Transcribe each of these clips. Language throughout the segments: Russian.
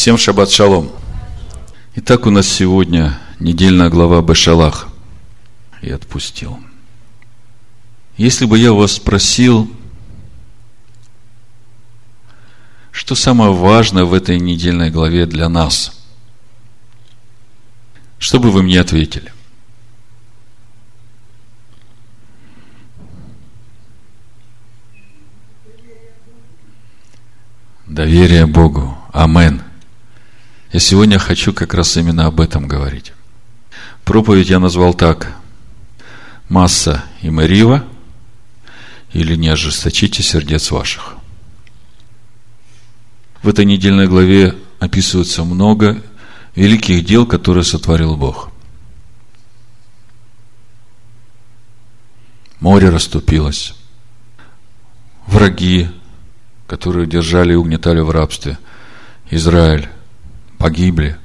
Всем шаббат шалом. Итак, у нас сегодня недельная глава Бешалах. И отпустил. Если бы я вас спросил, что самое важное в этой недельной главе для нас, что бы вы мне ответили? Доверие Богу. Амен. Я сегодня хочу как раз именно об этом говорить. Проповедь я назвал так. Масса и Марива или не ожесточите сердец ваших. В этой недельной главе описывается много великих дел, которые сотворил Бог. Море расступилось. Враги которые держали и угнетали в рабстве Израиль, погибли.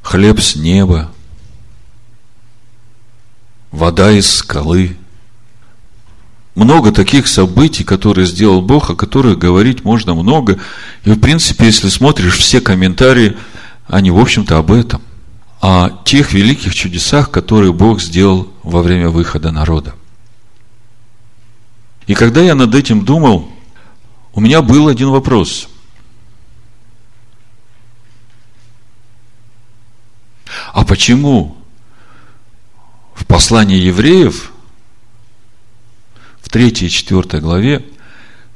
Хлеб с неба, вода из скалы. Много таких событий, которые сделал Бог, о которых говорить можно много. И, в принципе, если смотришь все комментарии, они, в общем-то, об этом. О тех великих чудесах, которые Бог сделал во время выхода народа. И когда я над этим думал, у меня был один вопрос. А почему в послании евреев в 3 и 4 главе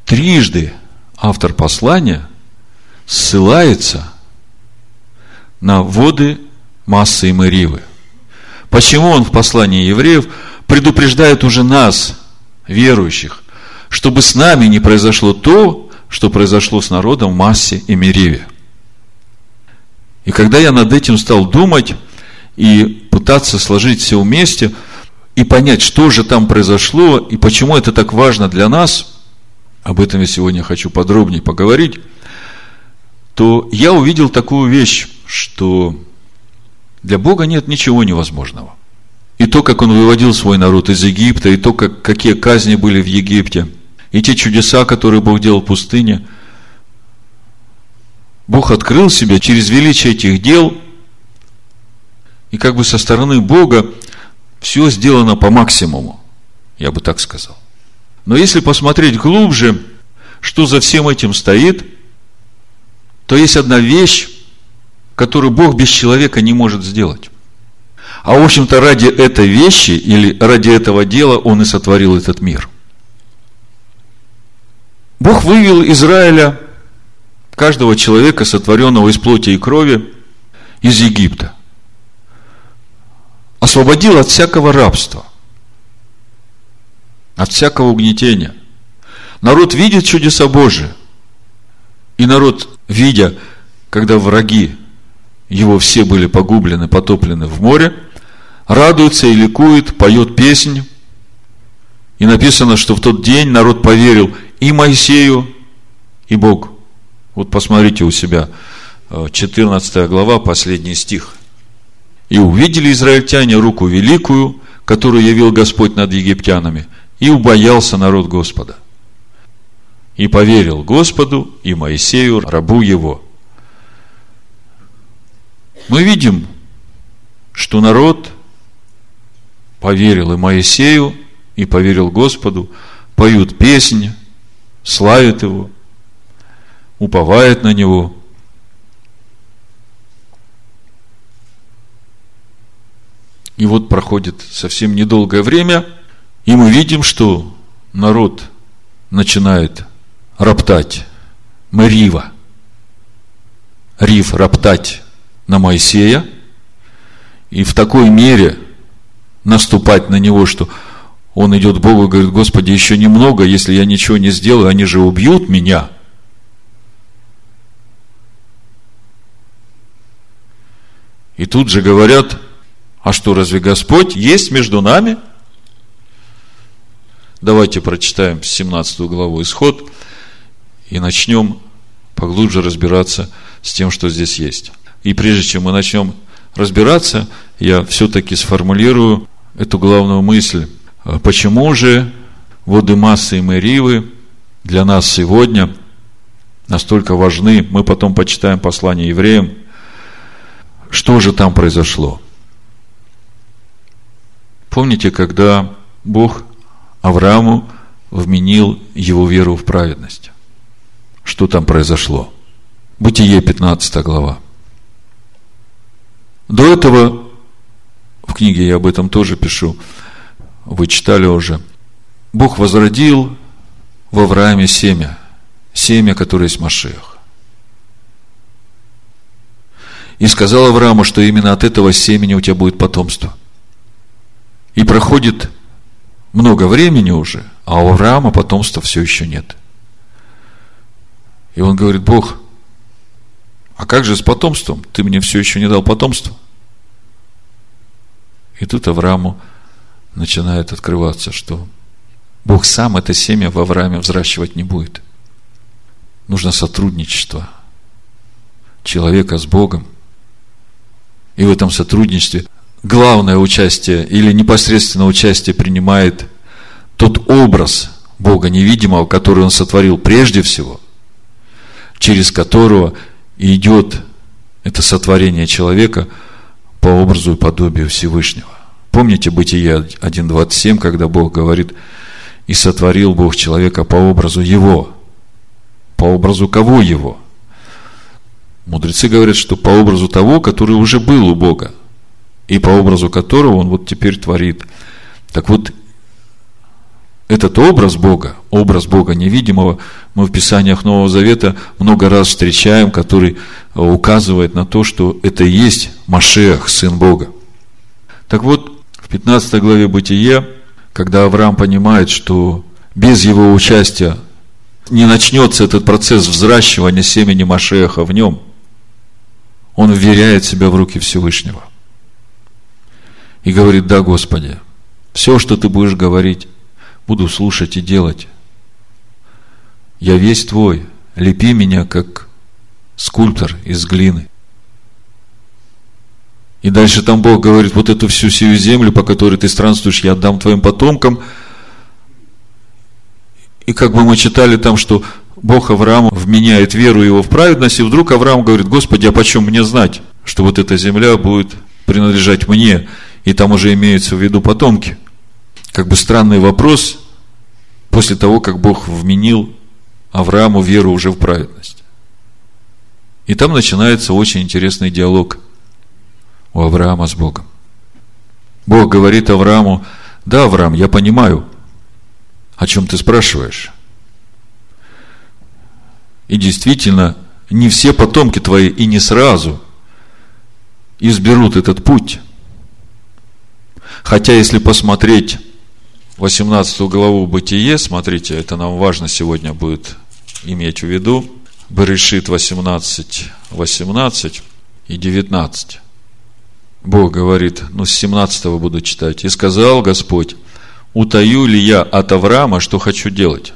трижды автор послания ссылается на воды массы и Маривы? Почему он в послании евреев предупреждает уже нас – верующих, чтобы с нами не произошло то, что произошло с народом в Массе и Мериве. И когда я над этим стал думать и пытаться сложить все вместе и понять, что же там произошло и почему это так важно для нас, об этом я сегодня хочу подробнее поговорить, то я увидел такую вещь, что для Бога нет ничего невозможного – и то, как он выводил свой народ из Египта, и то, как, какие казни были в Египте, и те чудеса, которые Бог делал в пустыне. Бог открыл себя через величие этих дел, и как бы со стороны Бога все сделано по максимуму, я бы так сказал. Но если посмотреть глубже, что за всем этим стоит, то есть одна вещь, которую Бог без человека не может сделать. А в общем-то ради этой вещи или ради этого дела он и сотворил этот мир. Бог вывел Израиля, каждого человека, сотворенного из плоти и крови, из Египта. Освободил от всякого рабства, от всякого угнетения. Народ видит чудеса Божии. И народ, видя, когда враги его все были погублены, потоплены в море – радуется и ликует, поет песнь. И написано, что в тот день народ поверил и Моисею, и Богу. Вот посмотрите у себя, 14 э, глава, последний стих. И увидели израильтяне руку великую, которую явил Господь над египтянами, и убоялся народ Господа. И поверил Господу и Моисею, рабу его. Мы видим, что народ поверил и Моисею, и поверил Господу, поют песни, славят Его, уповают на Него. И вот проходит совсем недолгое время, и мы видим, что народ начинает роптать. Марива. Риф роптать на Моисея. И в такой мере наступать на него, что он идет к Богу и говорит, Господи, еще немного, если я ничего не сделаю, они же убьют меня. И тут же говорят, а что, разве Господь есть между нами? Давайте прочитаем 17 главу Исход и начнем поглубже разбираться с тем, что здесь есть. И прежде чем мы начнем разбираться, я все-таки сформулирую эту главную мысль. Почему же воды массы и Мэривы для нас сегодня настолько важны. Мы потом почитаем послание евреям. Что же там произошло? Помните, когда Бог Аврааму вменил его веру в праведность? Что там произошло? Бытие 15 глава. До этого, в книге я об этом тоже пишу, вы читали уже, Бог возродил в Аврааме семя, семя, которое есть Машех. И сказал Аврааму, что именно от этого семени у тебя будет потомство. И проходит много времени уже, а у Авраама потомства все еще нет. И он говорит, Бог, а как же с потомством? Ты мне все еще не дал потомство. И тут Аврааму начинает открываться, что Бог сам это семя в Аврааме взращивать не будет. Нужно сотрудничество человека с Богом. И в этом сотрудничестве главное участие или непосредственное участие принимает тот образ Бога невидимого, который Он сотворил прежде всего, через которого идет это сотворение человека по образу и подобию Всевышнего. Помните Бытие 1.27, когда Бог говорит, и сотворил Бог человека по образу Его. По образу кого Его? Мудрецы говорят, что по образу того, который уже был у Бога, и по образу которого Он вот теперь творит. Так вот, этот образ Бога, образ Бога невидимого, мы в Писаниях Нового Завета много раз встречаем, который э, указывает на то, что это и есть Машех, Сын Бога. Так вот, в 15 главе Бытия, когда Авраам понимает, что без его участия не начнется этот процесс взращивания семени Машеха в нем, он вверяет себя в руки Всевышнего. И говорит, да, Господи, все, что ты будешь говорить, буду слушать и делать. Я весь твой, лепи меня, как скульптор из глины. И дальше там Бог говорит, вот эту всю сию землю, по которой ты странствуешь, я отдам твоим потомкам. И как бы мы читали там, что Бог Аврааму вменяет веру его в праведность, и вдруг Авраам говорит, Господи, а почем мне знать, что вот эта земля будет принадлежать мне, и там уже имеются в виду потомки – как бы странный вопрос после того, как Бог вменил Аврааму веру уже в праведность. И там начинается очень интересный диалог у Авраама с Богом. Бог говорит Аврааму, да, Авраам, я понимаю, о чем ты спрашиваешь. И действительно, не все потомки твои и не сразу изберут этот путь. Хотя, если посмотреть 18 главу Бытие, смотрите, это нам важно сегодня будет иметь в виду. Берешит 18, 18 и 19. Бог говорит, ну с 17 буду читать. И сказал Господь, утаю ли я от Авраама, что хочу делать?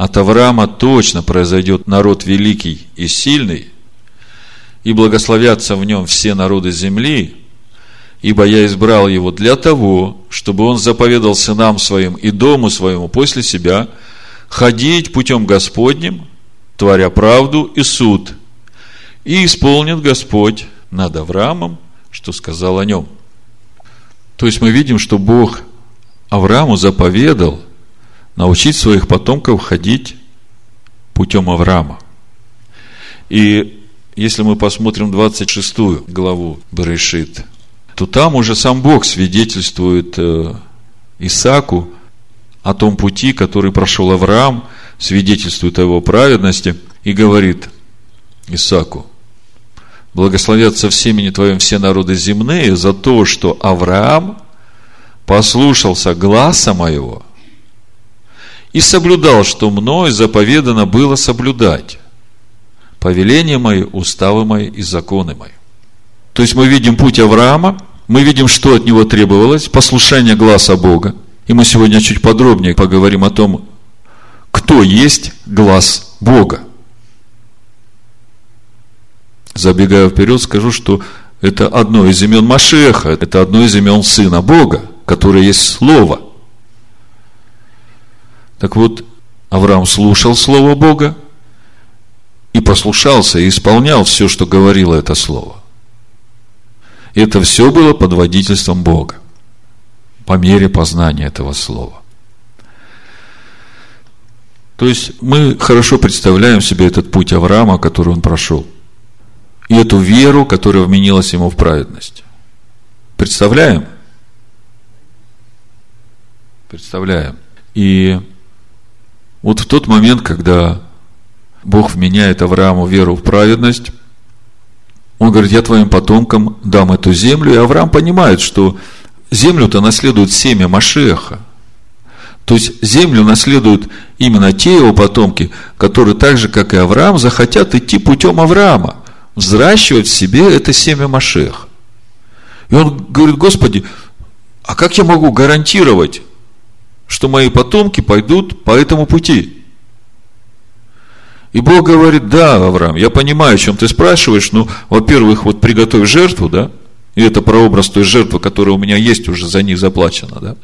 От Авраама точно произойдет народ великий и сильный, и благословятся в нем все народы земли, ибо я избрал его для того, чтобы он заповедал сынам своим и дому своему после себя ходить путем Господним, творя правду и суд. И исполнит Господь над Авраамом, что сказал о нем. То есть мы видим, что Бог Аврааму заповедал научить своих потомков ходить путем Авраама. И если мы посмотрим 26 главу Берешит, то там уже сам Бог свидетельствует э, Исаку о том пути, который прошел Авраам, свидетельствует о его праведности и говорит Исаку, благословятся в семени твоем все народы земные за то, что Авраам послушался гласа моего и соблюдал, что мной заповедано было соблюдать повеления мои, уставы мои и законы мои. То есть мы видим путь Авраама, мы видим, что от него требовалось, послушание глаза Бога. И мы сегодня чуть подробнее поговорим о том, кто есть глаз Бога. Забегая вперед, скажу, что это одно из имен Машеха, это одно из имен Сына Бога, которое есть Слово. Так вот, Авраам слушал Слово Бога, послушался и исполнял все, что говорило это слово. И это все было под водительством Бога, по мере познания этого слова. То есть мы хорошо представляем себе этот путь Авраама, который он прошел. И эту веру, которая вменилась ему в праведность. Представляем? Представляем. И вот в тот момент, когда Бог вменяет Аврааму веру в праведность, он говорит, я твоим потомкам дам эту землю. И Авраам понимает, что землю-то наследует семя Машеха. То есть землю наследуют именно те его потомки, которые так же, как и Авраам, захотят идти путем Авраама, взращивать в себе это семя Машеха. И он говорит, Господи, а как я могу гарантировать, что мои потомки пойдут по этому пути? И Бог говорит, да, Авраам, я понимаю, о чем ты спрашиваешь, ну, во-первых, вот приготовь жертву, да, и это прообраз той жертвы, которая у меня есть, уже за них заплачена, да.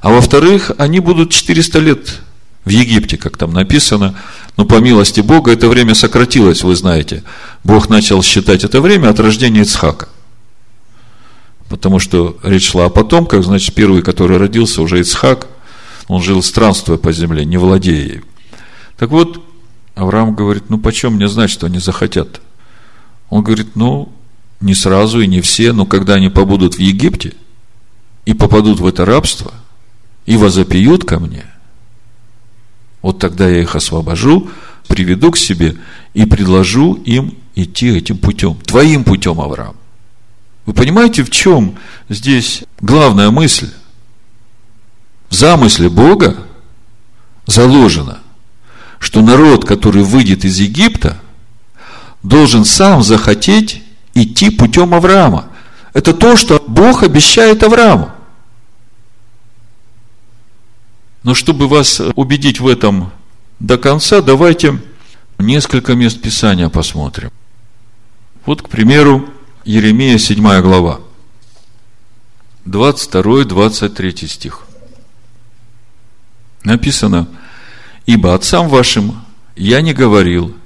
А во-вторых, они будут 400 лет в Египте, как там написано, но по милости Бога это время сократилось, вы знаете. Бог начал считать это время от рождения Ицхака. Потому что речь шла о потомках, значит, первый, который родился, уже Ицхак, он жил странствуя по земле, не владея ею. Так вот, Авраам говорит, ну почем мне знать, что они захотят? Он говорит, ну, не сразу и не все, но когда они побудут в Египте и попадут в это рабство, и возопьют ко мне, вот тогда я их освобожу, приведу к себе и предложу им идти этим путем, твоим путем, Авраам. Вы понимаете, в чем здесь главная мысль? В замысле Бога заложено – что народ, который выйдет из Египта, должен сам захотеть идти путем Авраама. Это то, что Бог обещает Аврааму. Но чтобы вас убедить в этом до конца, давайте несколько мест Писания посмотрим. Вот, к примеру, Еремия 7 глава, 22-23 стих. Написано – Ибо отцам вашим я не говорил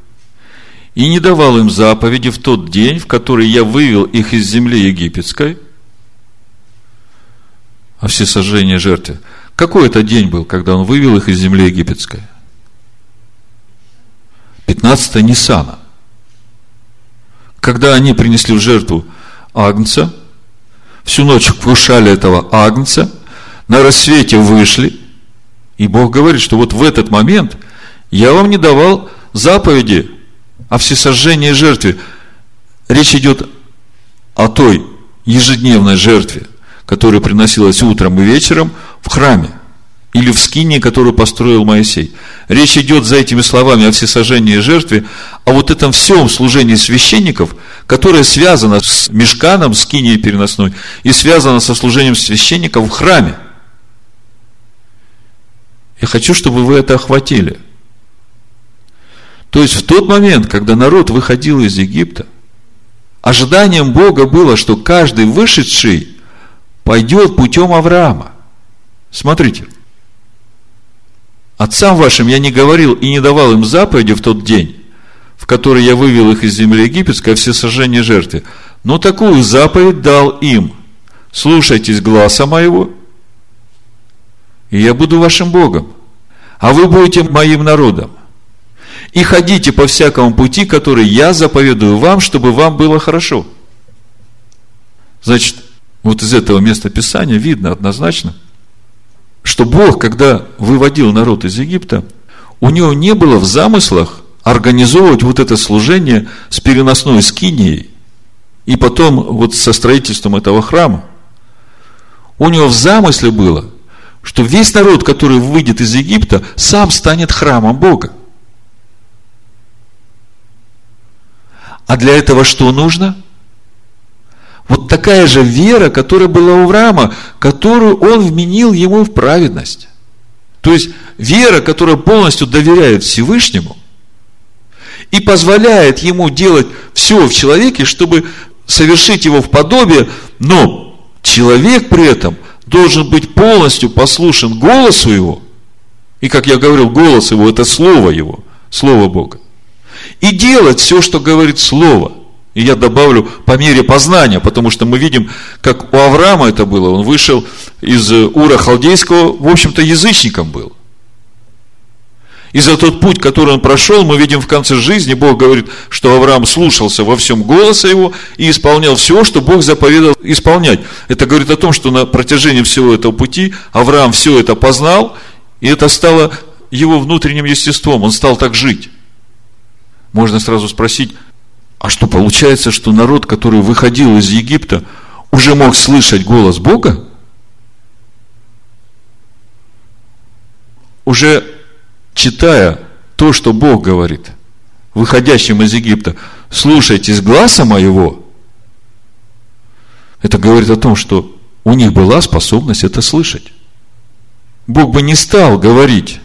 и не давал им заповеди в тот день, в который я вывел их из земли египетской, а все сожжения жертвы. Какой это день был, когда он вывел их из земли египетской? 15 Нисана. Когда они принесли в жертву агнца, всю ночь вкушали этого агнца, на рассвете вышли – и Бог говорит, что вот в этот момент я вам не давал заповеди о всесожжении жертве. Речь идет о той ежедневной жертве, которая приносилась утром и вечером в храме или в скине, которую построил Моисей. Речь идет за этими словами о всесожжении жертве, о вот этом всем служении священников, которое связано с мешканом, скиней переносной, и связано со служением священников в храме. Я хочу, чтобы вы это охватили. То есть, в тот момент, когда народ выходил из Египта, ожиданием Бога было, что каждый вышедший пойдет путем Авраама. Смотрите. Отцам вашим я не говорил и не давал им заповеди в тот день, в который я вывел их из земли египетской, все сожжения жертвы. Но такую заповедь дал им. Слушайтесь гласа моего и я буду вашим Богом, а вы будете моим народом. И ходите по всякому пути, который я заповедую вам, чтобы вам было хорошо. Значит, вот из этого места Писания видно однозначно, что Бог, когда выводил народ из Египта, у него не было в замыслах организовывать вот это служение с переносной скинией и потом вот со строительством этого храма. У него в замысле было что весь народ, который выйдет из Египта, сам станет храмом Бога. А для этого что нужно? Вот такая же вера, которая была у Авраама, которую он вменил ему в праведность. То есть вера, которая полностью доверяет Всевышнему и позволяет ему делать все в человеке, чтобы совершить его в подобие, но человек при этом должен быть полностью послушен голосу его. И, как я говорил, голос его – это слово его, слово Бога. и делать все, что говорит Слово. И я добавлю по мере познания, потому что мы видим, как у Авраама это было. Он вышел из Ура Халдейского, в общем-то, язычником был. И за тот путь, который он прошел, мы видим в конце жизни, Бог говорит, что Авраам слушался во всем голоса его и исполнял все, что Бог заповедал исполнять. Это говорит о том, что на протяжении всего этого пути Авраам все это познал, и это стало его внутренним естеством. Он стал так жить. Можно сразу спросить, а что получается, что народ, который выходил из Египта, уже мог слышать голос Бога? Уже читая то, что Бог говорит, выходящим из Египта, слушайтесь глаза моего, это говорит о том, что у них была способность это слышать. Бог бы не стал говорить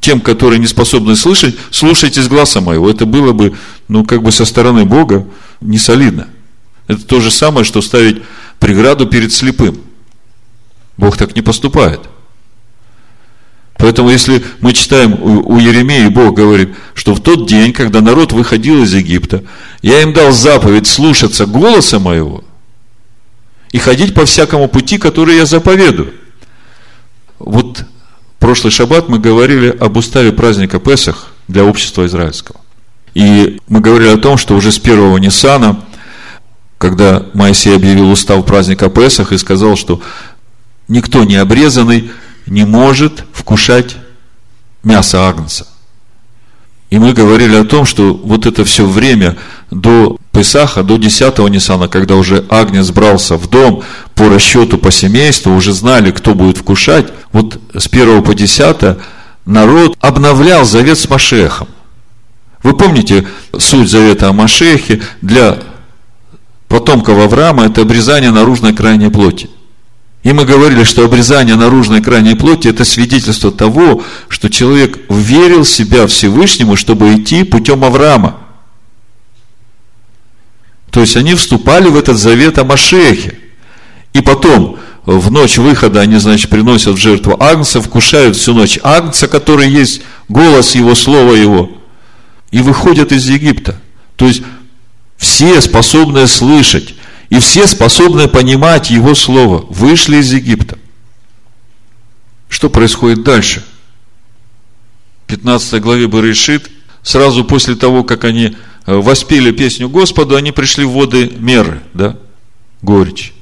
тем, которые не способны слышать, слушайтесь глаза моего. Это было бы, ну, как бы со стороны Бога не солидно. Это то же самое, что ставить преграду перед слепым. Бог так не поступает – Поэтому, если мы читаем у, у Еремеи, Бог говорит, что в тот день, когда народ выходил из Египта, я им дал заповедь слушаться голоса моего и ходить по всякому пути, который я заповедую. Вот прошлый шаббат мы говорили об уставе праздника Песах для общества израильского. И мы говорили о том, что уже с первого Ниссана, когда Моисей объявил устав праздника Песах и сказал, что никто не обрезанный не может вкушать мясо агнца. И мы говорили о том, что вот это все время до Песаха, до 10-го Ниссана, когда уже Агнец брался в дом по расчету по семейству, уже знали, кто будет вкушать, вот с 1 по 10 народ обновлял завет с Машехом. Вы помните суть завета о Машехе для потомков Авраама – это обрезание наружной крайней плоти. И мы говорили, что обрезание наружной крайней плоти – это свидетельство того, что человек верил себя Всевышнему, чтобы идти путем Авраама. То есть, они вступали в этот завет о Машехе. И потом, в ночь выхода, они, значит, приносят в жертву Агнца, вкушают всю ночь Агнца, который есть голос его, слово его, и выходят из Египта. То есть, все способные слышать, и все способны понимать Его Слово, вышли из Египта. Что происходит дальше? В 15 главе Барышит, сразу после того, как они э, воспели песню Господу, они пришли в воды меры, да, горечь.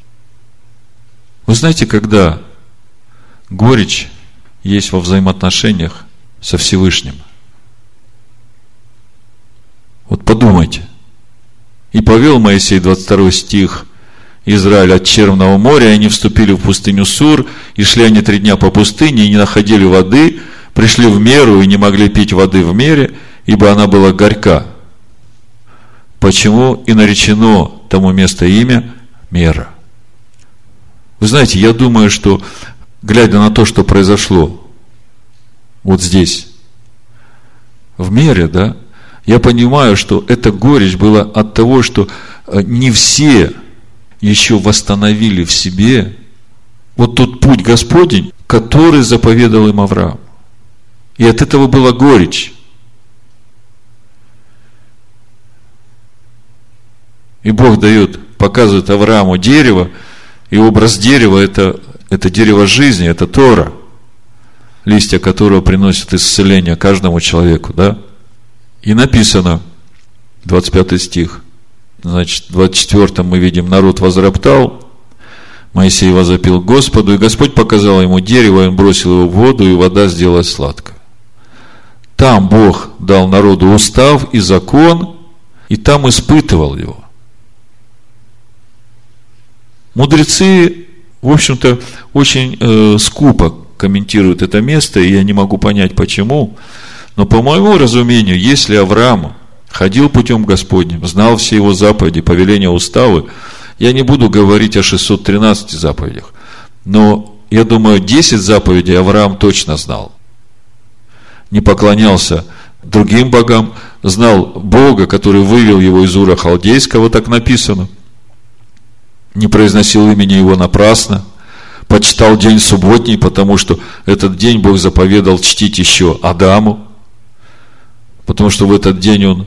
Вы знаете, когда горечь есть во взаимоотношениях со Всевышним? Вот подумайте – и повел Моисей, 22 стих, Израиль от Черного моря, и они вступили в пустыню Сур, и шли они три дня по пустыне, и не находили воды, пришли в меру и не могли пить воды в мере, ибо она была горька. Почему и наречено тому место имя Мера? Вы знаете, я думаю, что, глядя на то, что произошло вот здесь, в мере, да, я понимаю, что эта горечь была от того, что э, не все еще восстановили в себе вот тот путь Господень, который заповедал им Авраам. И от этого была горечь. И Бог дает, показывает Аврааму дерево, и образ дерева это, это дерево жизни, это Тора, листья которого приносят исцеление каждому человеку, да? И написано, 25 стих, значит, в 24 мы видим, народ возроптал, Моисей возопил Господу, и Господь показал ему дерево, и он бросил его в воду, и вода сделалась сладкой. Там Бог дал народу устав и закон, и там испытывал его. Мудрецы, в общем-то, очень э, скупо комментируют это место, и я не могу понять, почему. Но по моему разумению, если Авраам ходил путем Господним, знал все его заповеди, повеления, уставы, я не буду говорить о 613 заповедях, но я думаю, 10 заповедей Авраам точно знал. Не поклонялся другим богам, знал Бога, который вывел его из Ура Халдейского, так написано. Не произносил имени его напрасно. Почитал день субботний, потому что этот день Бог заповедал чтить еще Адаму. Потому что в этот день он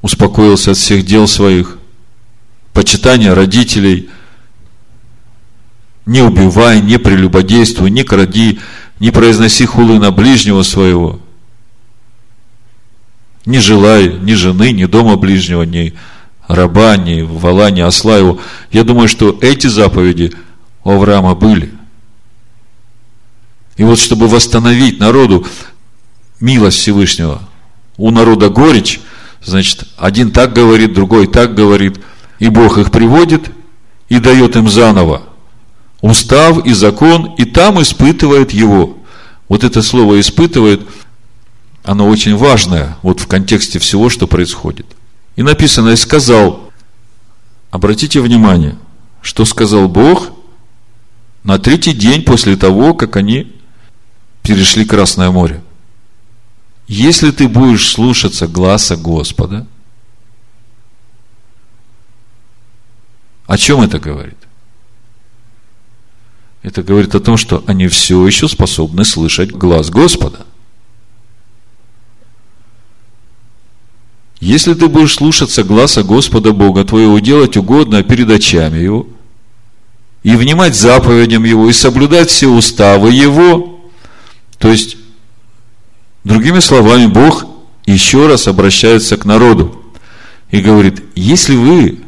успокоился от всех дел своих, почитания родителей, не убивай, не прелюбодействуй, не кради, не произноси хулы на ближнего своего, не желай ни жены, ни дома ближнего, ни раба, ни вала, ни осла его. Я думаю, что эти заповеди у Авраама были. И вот, чтобы восстановить народу милость Всевышнего, у народа горечь, значит, один так говорит, другой так говорит, и Бог их приводит и дает им заново устав и закон, и там испытывает его. Вот это слово испытывает, оно очень важное, вот в контексте всего, что происходит. И написано, и сказал, обратите внимание, что сказал Бог на третий день после того, как они перешли Красное море. Если ты будешь слушаться гласа Господа, о чем это говорит? Это говорит о том, что они все еще способны слышать глаз Господа. Если ты будешь слушаться гласа Господа Бога твоего, делать угодно перед очами Его, и внимать заповедям Его, и соблюдать все уставы Его, то есть, другими словами, Бог еще раз обращается к народу и говорит, если вы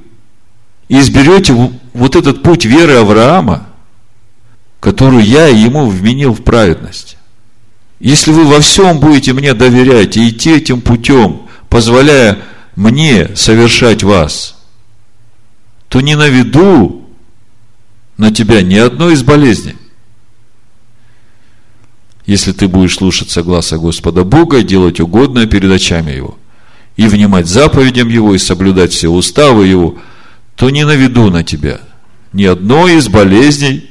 изберете вот этот путь веры Авраама, которую я ему вменил в праведность, если вы во всем будете мне доверять и идти этим путем, позволяя мне совершать вас, то не наведу на тебя ни одной из болезней. Если ты будешь слушаться гласа Господа Бога, делать угодное перед очами Его, и внимать заповедям Его, и соблюдать все уставы Его, то не наведу на тебя ни одной из болезней,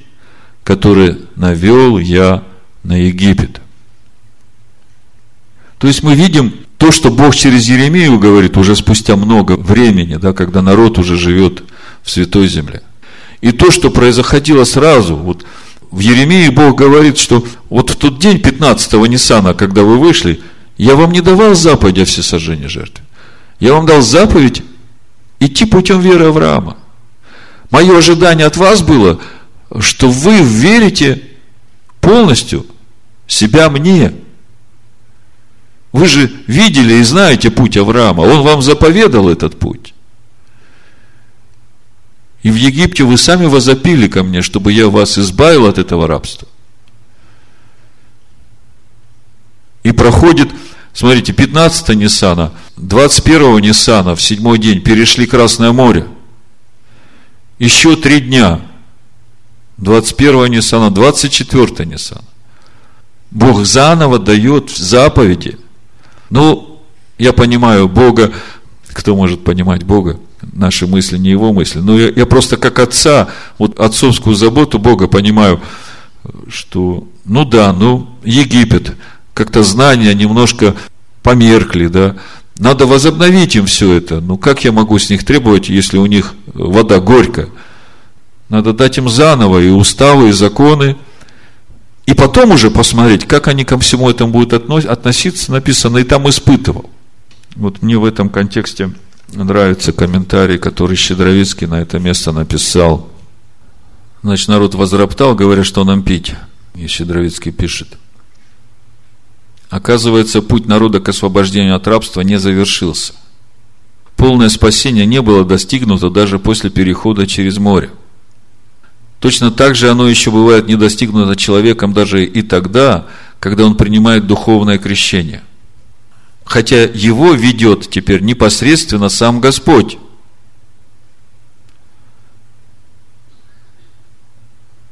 которые навел я на Египет. То есть мы видим то, что Бог через Еремею говорит уже спустя много времени, да, когда народ уже живет в Святой Земле. И то, что происходило сразу, вот в Еремии Бог говорит, что вот в тот день 15-го Ниссана, когда вы вышли, я вам не давал заповедь о всесожжении жертвы. Я вам дал заповедь идти путем веры Авраама. Мое ожидание от вас было, что вы верите полностью себя мне – вы же видели и знаете путь Авраама. Он вам заповедал этот путь. И в Египте вы сами возопили ко мне, чтобы я вас избавил от этого рабства. И проходит, смотрите, 15 Ниссана, 21 Ниссана в седьмой день перешли Красное море. Еще три дня. 21 Ниссана, 24 Ниссана. Бог заново дает заповеди – ну, я понимаю Бога, кто может понимать Бога? Наши мысли, не его мысли. Но я, я просто как отца, вот отцовскую заботу Бога понимаю, что, ну да, ну, Египет, как-то знания немножко померкли, да, надо возобновить им все это. Ну, как я могу с них требовать, если у них вода горькая? Надо дать им заново и уставы, и законы – и потом уже посмотреть, как они ко всему этому будут относиться, написано, и там испытывал. Вот мне в этом контексте нравится комментарий, который Щедровицкий на это место написал. Значит, народ возроптал, говоря, что нам пить. И Щедровицкий пишет. Оказывается, путь народа к освобождению от рабства не завершился. Полное спасение не было достигнуто даже после перехода через море – Точно так же оно еще бывает не достигнуто человеком даже и тогда, когда он принимает духовное крещение. Хотя его ведет теперь непосредственно сам Господь.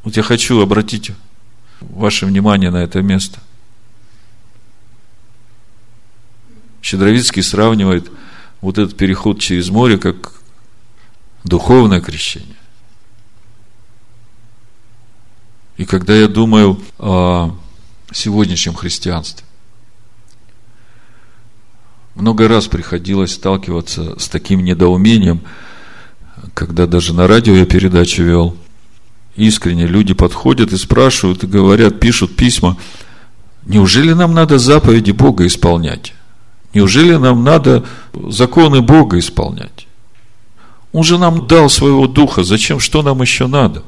Вот я хочу обратить ваше внимание на это место. Щедровицкий сравнивает вот этот переход через море как духовное крещение. И когда я думаю о сегодняшнем христианстве, много раз приходилось сталкиваться с таким недоумением, когда даже на радио я передачу вел. Искренне люди подходят и спрашивают, и говорят, пишут письма. Неужели нам надо заповеди Бога исполнять? Неужели нам надо законы Бога исполнять? Он же нам дал своего духа. Зачем? Что нам еще надо?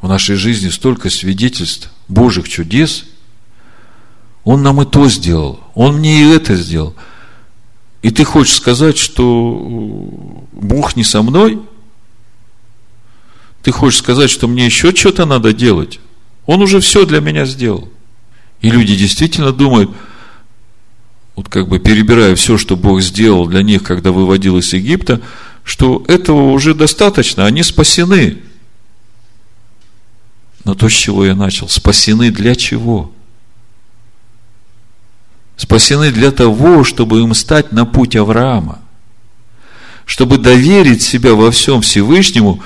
В нашей жизни столько свидетельств Божьих чудес. Он нам и то сделал. Он мне и это сделал. И ты хочешь сказать, что Бог не со мной? Ты хочешь сказать, что мне еще что-то надо делать? Он уже все для меня сделал. И люди действительно думают, вот как бы перебирая все, что Бог сделал для них, когда выводил из Египта, что этого уже достаточно, они спасены. Но то, с чего я начал, спасены для чего? Спасены для того, чтобы им стать на путь Авраама. Чтобы доверить себя во всем Всевышнему,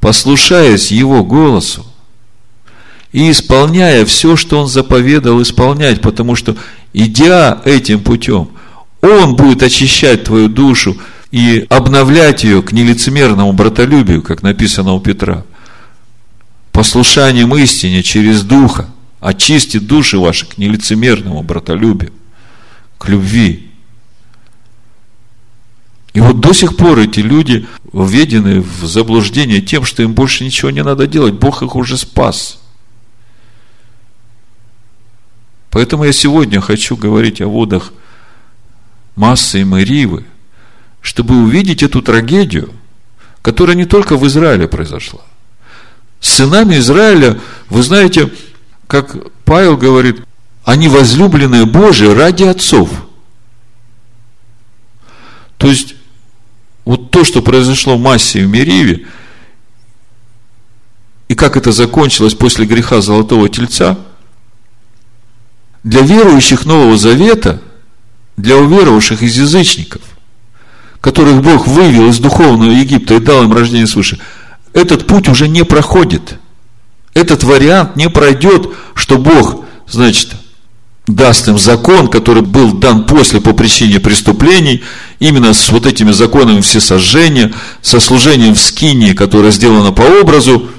послушаясь Его голосу и исполняя все, что Он заповедал исполнять, потому что, идя этим путем, Он будет очищать твою душу и обновлять ее к нелицемерному братолюбию, как написано у Петра. Послушанием истине через Духа очистит души ваши к нелицемерному братолюбию, к любви. И вот до сих пор эти люди введены в заблуждение тем, что им больше ничего не надо делать. Бог их уже спас – Поэтому я сегодня хочу говорить о водах Массы и Маривы, чтобы увидеть эту трагедию, которая не только в Израиле произошла. С сынами Израиля, вы знаете, как Павел говорит, они возлюбленные Божии ради отцов. То есть, вот то, что произошло в Массе и в Мериве, и как это закончилось после греха Золотого Тельца – для верующих Нового Завета, для уверовавших из язычников, которых Бог вывел из духовного Египта и дал им рождение свыше, этот путь уже не проходит. Этот вариант не пройдет, что Бог, значит, даст им закон, который был дан после по причине преступлений, именно с вот этими законами всесожжения, со служением в скинии, которое сделано по образу.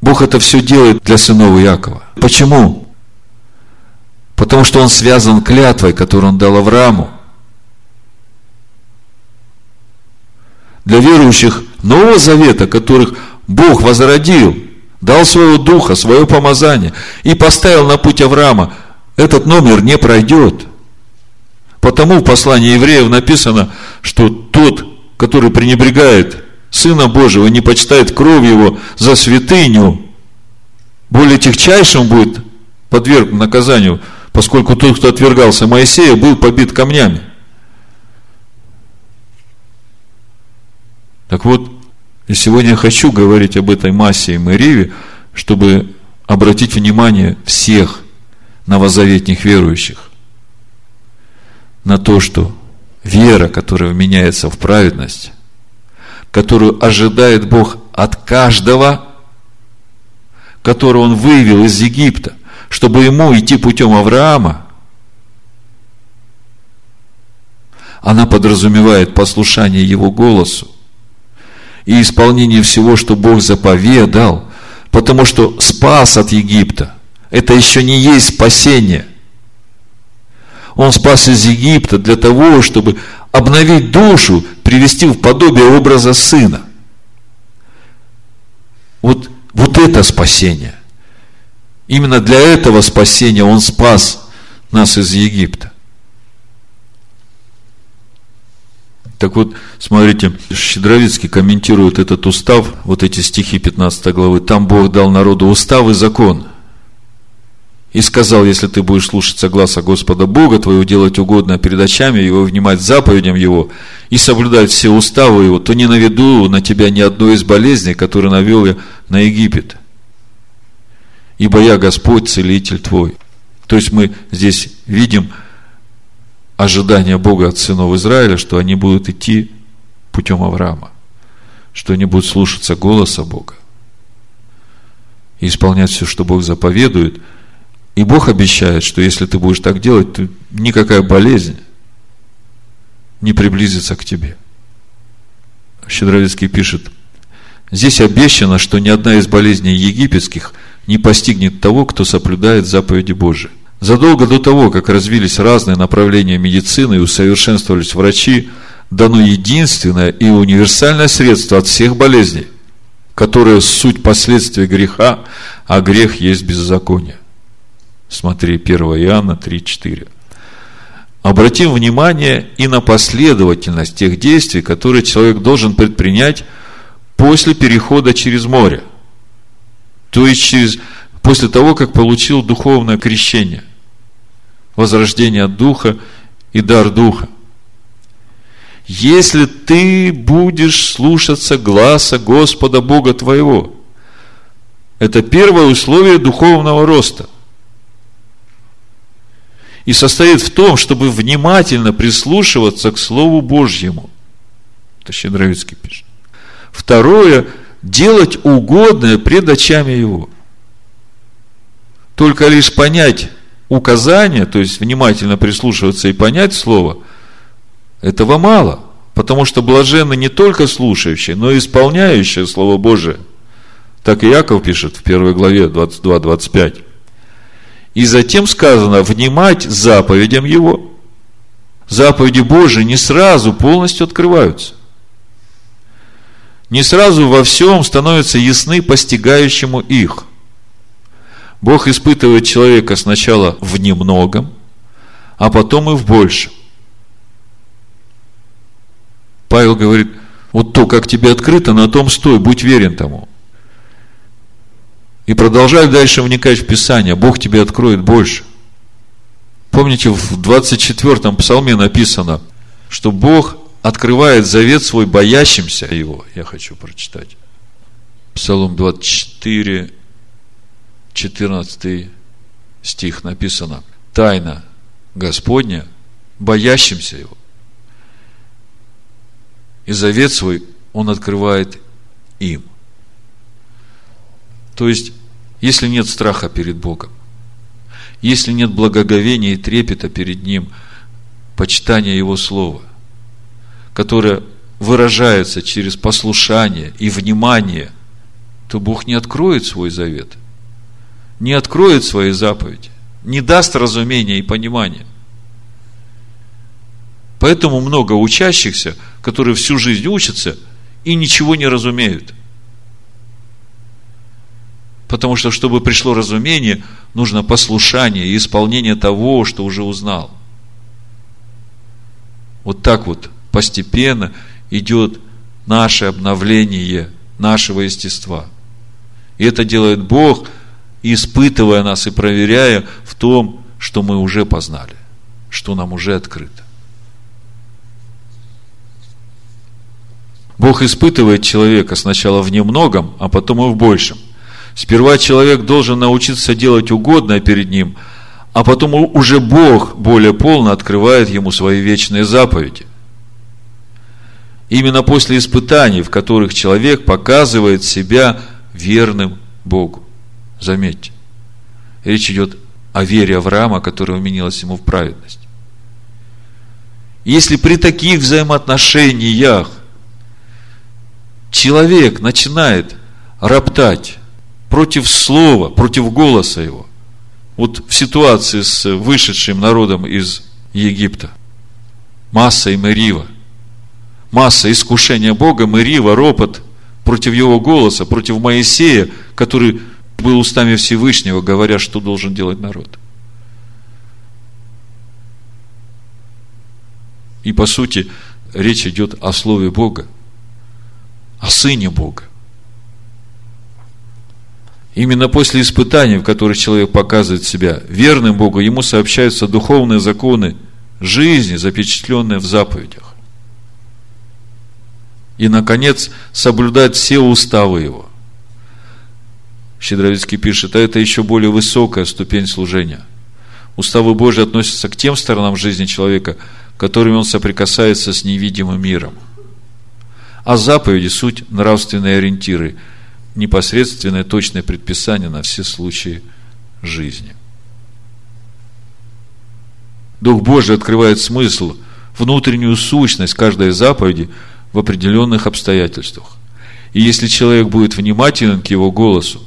Бог это все делает для сынов Иакова. Почему? Потому что он связан клятвой, которую он дал Аврааму. Для верующих Нового Завета, которых Бог возродил, дал своего духа, свое помазание и поставил на путь Авраама, этот номер не пройдет. Потому в послании евреев написано, что тот, который пренебрегает Сына Божьего, не почитает кровь Его за святыню, более техчайшим будет подвергнут наказанию – поскольку тот, кто отвергался Моисея, был побит камнями. Так вот, и сегодня я хочу говорить об этой массе и Мэриве, чтобы обратить внимание всех новозаветних верующих на то, что вера, которая меняется в праведность, которую ожидает Бог от каждого, которого Он вывел из Египта, чтобы ему идти путем Авраама, она подразумевает послушание его голосу и исполнение всего, что Бог заповедал, потому что спас от Египта. Это еще не есть спасение. Он спас из Египта для того, чтобы обновить душу, привести в подобие образа сына. Вот, вот это спасение. Именно для этого спасения Он спас нас из Египта. Так вот, смотрите, Щедровицкий комментирует этот устав, вот эти стихи 15 главы. Там Бог дал народу устав и закон. И сказал, если ты будешь слушаться гласа Господа Бога твоего, делать угодно перед очами Его, внимать заповедям Его и соблюдать все уставы Его, то не наведу на тебя ни одной из болезней, которые навел я на Египет ибо я Господь, целитель твой. То есть мы здесь видим ожидание Бога от сынов Израиля, что они будут идти путем Авраама, что они будут слушаться голоса Бога и исполнять все, что Бог заповедует. И Бог обещает, что если ты будешь так делать, то никакая болезнь не приблизится к тебе. Щедровицкий пишет, здесь обещано, что ни одна из болезней египетских – не постигнет того, кто соблюдает заповеди Божии. Задолго до того, как развились разные направления медицины и усовершенствовались врачи, дано единственное и универсальное средство от всех болезней, которое суть последствия греха, а грех есть беззаконие. Смотри, 1 Иоанна 3,4. Обратим внимание и на последовательность тех действий, которые человек должен предпринять после перехода через море. То есть через, после того, как получил духовное крещение, возрождение Духа и дар Духа. Если ты будешь слушаться гласа Господа Бога твоего, это первое условие духовного роста. И состоит в том, чтобы внимательно прислушиваться к Слову Божьему. Это Щедровицкий пишет. Второе – делать угодное пред очами Его. Только лишь понять указание, то есть внимательно прислушиваться и понять Слово, этого мало. Потому что блаженны не только слушающие, но и исполняющие Слово Божие. Так и Яков пишет в первой главе 22-25. И затем сказано, внимать заповедям Его. Заповеди Божии не сразу полностью открываются не сразу во всем становятся ясны постигающему их. Бог испытывает человека сначала в немногом, а потом и в большем. Павел говорит, вот то, как тебе открыто, на том стой, будь верен тому. И продолжай дальше вникать в Писание, Бог тебе откроет больше. Помните, в 24-м псалме написано, что Бог открывает завет свой боящимся его. Я хочу прочитать. Псалом 24, 14 стих написано. Тайна Господня, боящимся его. И завет свой он открывает им. То есть, если нет страха перед Богом, если нет благоговения и трепета перед Ним, почитания Его Слова, которое выражается через послушание и внимание, то Бог не откроет свой завет, не откроет свои заповеди, не даст разумения и понимания. Поэтому много учащихся, которые всю жизнь учатся и ничего не разумеют. Потому что, чтобы пришло разумение, нужно послушание и исполнение того, что уже узнал. Вот так вот постепенно идет наше обновление нашего естества. И это делает Бог, испытывая нас и проверяя в том, что мы уже познали, что нам уже открыто. Бог испытывает человека сначала в немногом, а потом и в большем. Сперва человек должен научиться делать угодное перед ним, а потом уже Бог более полно открывает ему свои вечные заповеди. Именно после испытаний, в которых человек показывает себя верным Богу. Заметьте, речь идет о вере Авраама, которая уменилась ему в праведность. Если при таких взаимоотношениях человек начинает роптать против слова, против голоса его, вот в ситуации с вышедшим народом из Египта, Масса и Мерива, масса искушения Богом и рива, ропот против его голоса, против Моисея, который был устами Всевышнего, говоря, что должен делать народ. И по сути, речь идет о Слове Бога, о Сыне Бога. Именно после испытаний, в которых человек показывает себя верным Богу, ему сообщаются духовные законы жизни, запечатленные в заповедях. И, наконец, соблюдать все уставы его. Щедровицкий пишет, а это еще более высокая ступень служения. Уставы Божьи относятся к тем сторонам жизни человека, которыми он соприкасается с невидимым миром. А заповеди – суть нравственные ориентиры, непосредственное точное предписание на все случаи жизни. Дух Божий открывает смысл, внутреннюю сущность каждой заповеди – в определенных обстоятельствах. И если человек будет внимателен к его голосу,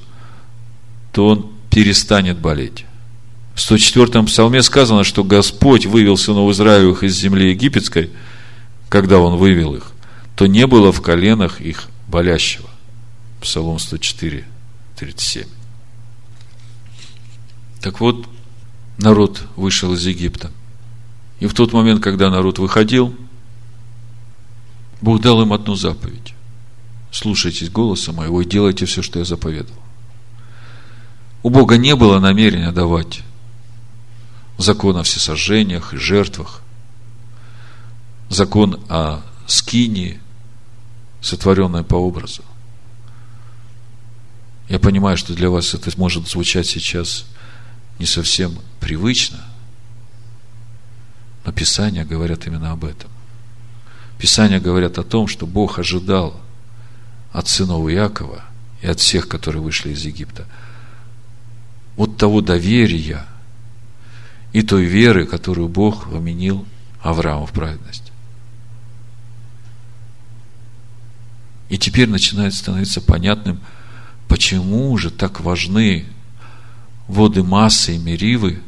то он перестанет болеть. В 104-м псалме сказано, что Господь вывел сынов Израилевых из земли египетской, когда Он вывел их, то не было в коленах их болящего. Псалом 104, 37. Так вот, народ вышел из Египта. И в тот момент, когда народ выходил, Бог дал им одну заповедь. Слушайтесь голоса моего и делайте все, что я заповедовал. У Бога не было намерения давать закон о всесожжениях и жертвах, закон о скинии, сотворенной по образу. Я понимаю, что для вас это может звучать сейчас не совсем привычно, но Писания говорят именно об этом. Писания говорят о том, что Бог ожидал от сынов Иакова и от всех, которые вышли из Египта, вот того доверия и той веры, которую Бог вменил Аврааму в праведность. И теперь начинает становиться понятным, почему же так важны воды массы и меривы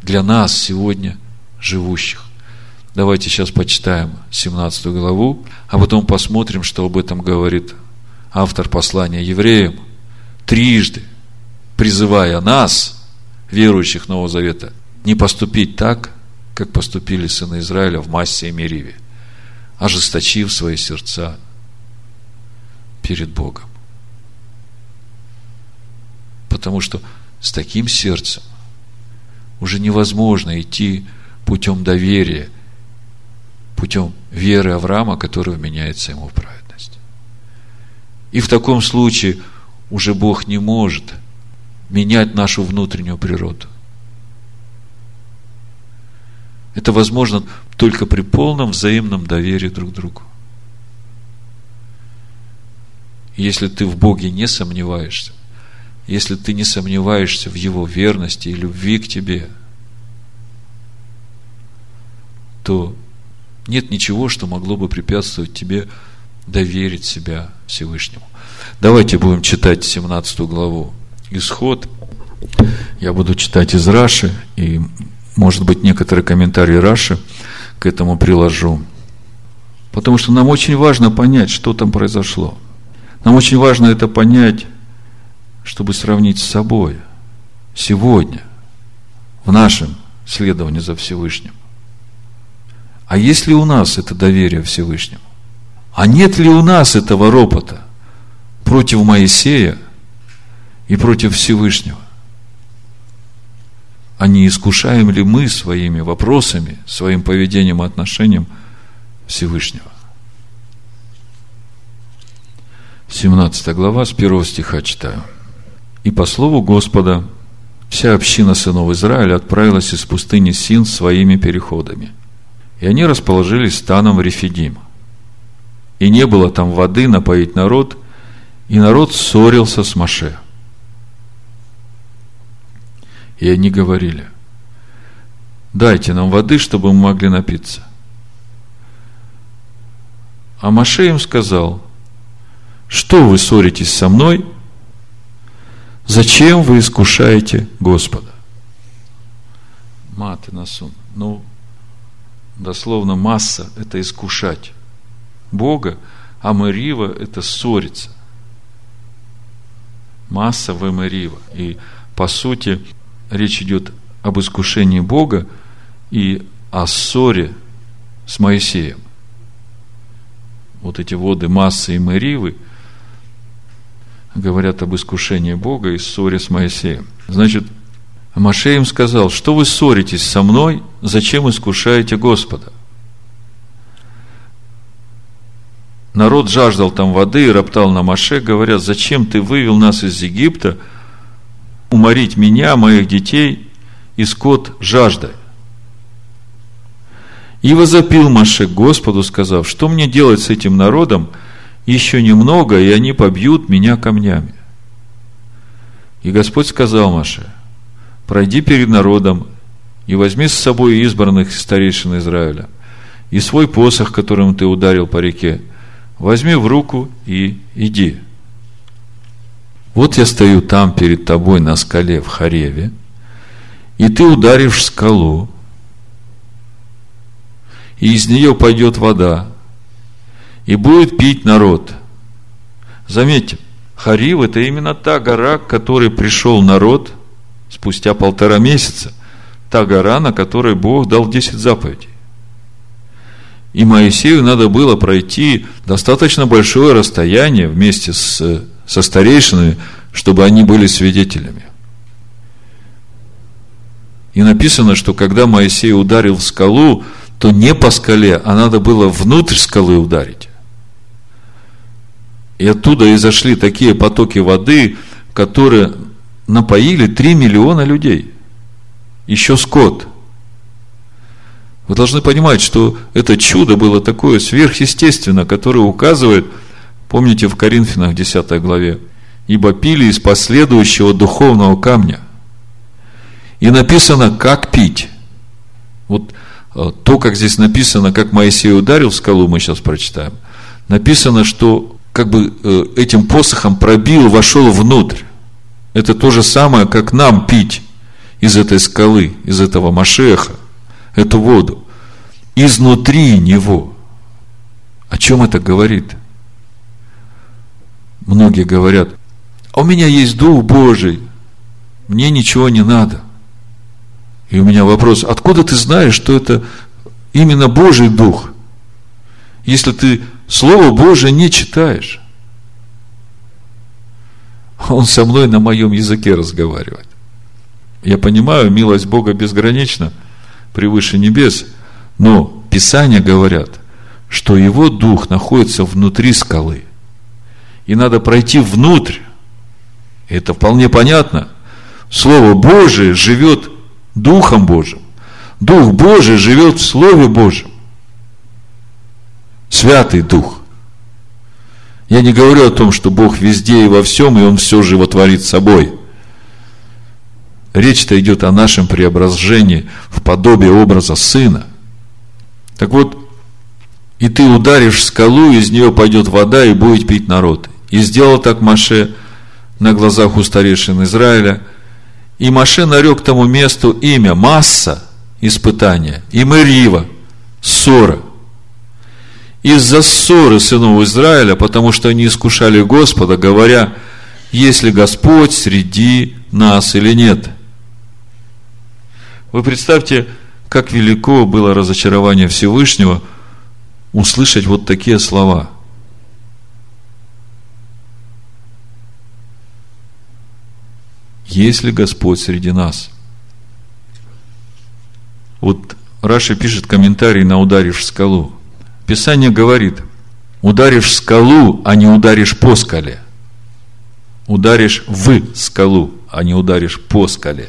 для нас сегодня живущих. Давайте сейчас почитаем 17 главу, а потом посмотрим, что об этом говорит автор послания евреям, трижды призывая нас, верующих Нового Завета, не поступить так, как поступили сыны Израиля в Массе и Мериве, ожесточив свои сердца перед Богом. Потому что с таким сердцем уже невозможно идти путем доверия – путем веры Авраама, который вменяется ему в праведность. И в таком случае уже Бог не может менять нашу внутреннюю природу. Это возможно только при полном взаимном доверии друг к другу. Если ты в Боге не сомневаешься, если ты не сомневаешься в Его верности и любви к тебе, то нет ничего, что могло бы препятствовать тебе доверить себя Всевышнему. Давайте будем читать 17 главу Исход. Я буду читать из Раши, и, может быть, некоторые комментарии Раши к этому приложу. Потому что нам очень важно понять, что там произошло. Нам очень важно это понять, чтобы сравнить с собой сегодня, в нашем следовании за Всевышним. А есть ли у нас это доверие Всевышнему? А нет ли у нас этого ропота против Моисея и против Всевышнего? А не искушаем ли мы своими вопросами, своим поведением и отношением Всевышнего? 17 глава, с 1 стиха читаю. «И по слову Господа вся община сынов Израиля отправилась из пустыни Син своими переходами – и они расположились станом в Рефидим. И не было там воды напоить народ, и народ ссорился с Маше. И они говорили, дайте нам воды, чтобы мы могли напиться. А Маше им сказал, что вы ссоритесь со мной? Зачем вы искушаете Господа? Маты насун. Ну, дословно масса – это искушать Бога, а Марива – это ссориться. Масса в Марива. И по сути речь идет об искушении Бога и о ссоре с Моисеем. Вот эти воды массы и Маривы говорят об искушении Бога и ссоре с Моисеем. Значит, Маше им сказал, что вы ссоритесь со мной, зачем искушаете Господа? Народ жаждал там воды и роптал на Маше, говоря, зачем ты вывел нас из Египта, уморить меня, моих детей и скот жаждой. И возопил Маше Господу, сказав, что мне делать с этим народом, еще немного, и они побьют меня камнями. И Господь сказал Маше – пройди перед народом и возьми с собой избранных старейшин Израиля, и свой посох, которым ты ударил по реке, возьми в руку и иди. Вот я стою там перед тобой на скале в Хареве, и ты ударишь скалу, и из нее пойдет вода, и будет пить народ. Заметьте, Харив – это именно та гора, к которой пришел народ спустя полтора месяца. Та гора, на которой Бог дал 10 заповедей. И Моисею надо было пройти достаточно большое расстояние вместе с, со старейшинами, чтобы они были свидетелями. И написано, что когда Моисей ударил в скалу, то не по скале, а надо было внутрь скалы ударить. И оттуда изошли такие потоки воды, которые напоили 3 миллиона людей. Еще скот. Вы должны понимать, что это чудо было такое сверхъестественное, которое указывает, помните в Коринфянах 10 главе, ибо пили из последующего духовного камня. И написано, как пить. Вот э, то, как здесь написано, как Моисей ударил в скалу, мы сейчас прочитаем. Написано, что как бы э, этим посохом пробил, вошел внутрь. Это то же самое, как нам пить из этой скалы, из этого Машеха, эту воду. Изнутри него. О чем это говорит? Многие говорят, а у меня есть Дух Божий, мне ничего не надо. И у меня вопрос, откуда ты знаешь, что это именно Божий Дух, если ты Слово Божие не читаешь? Он со мной на моем языке разговаривает. Я понимаю, милость Бога безгранична, превыше небес, но Писания говорят, что Его Дух находится внутри скалы. И надо пройти внутрь, это вполне понятно. Слово Божие живет Духом Божьим. Дух Божий живет в Слове Божьем. Святый Дух. Я не говорю о том, что Бог везде и во всем, и Он все животворит собой. Речь-то идет о нашем преображении в подобие образа Сына. Так вот, и ты ударишь скалу, из нее пойдет вода, и будет пить народ. И сделал так Маше, на глазах у старейшин Израиля. И Маше нарек тому месту имя Масса, испытания, и Мерива, ссора. Из-за ссоры сынов Израиля, потому что они искушали Господа, говоря, есть ли Господь среди нас или нет. Вы представьте, как велико было разочарование Всевышнего услышать вот такие слова – есть ли Господь среди нас? Вот Раша пишет комментарий на ударишь в скалу. Писание говорит, ударишь скалу, а не ударишь по скале. Ударишь в скалу, а не ударишь по скале.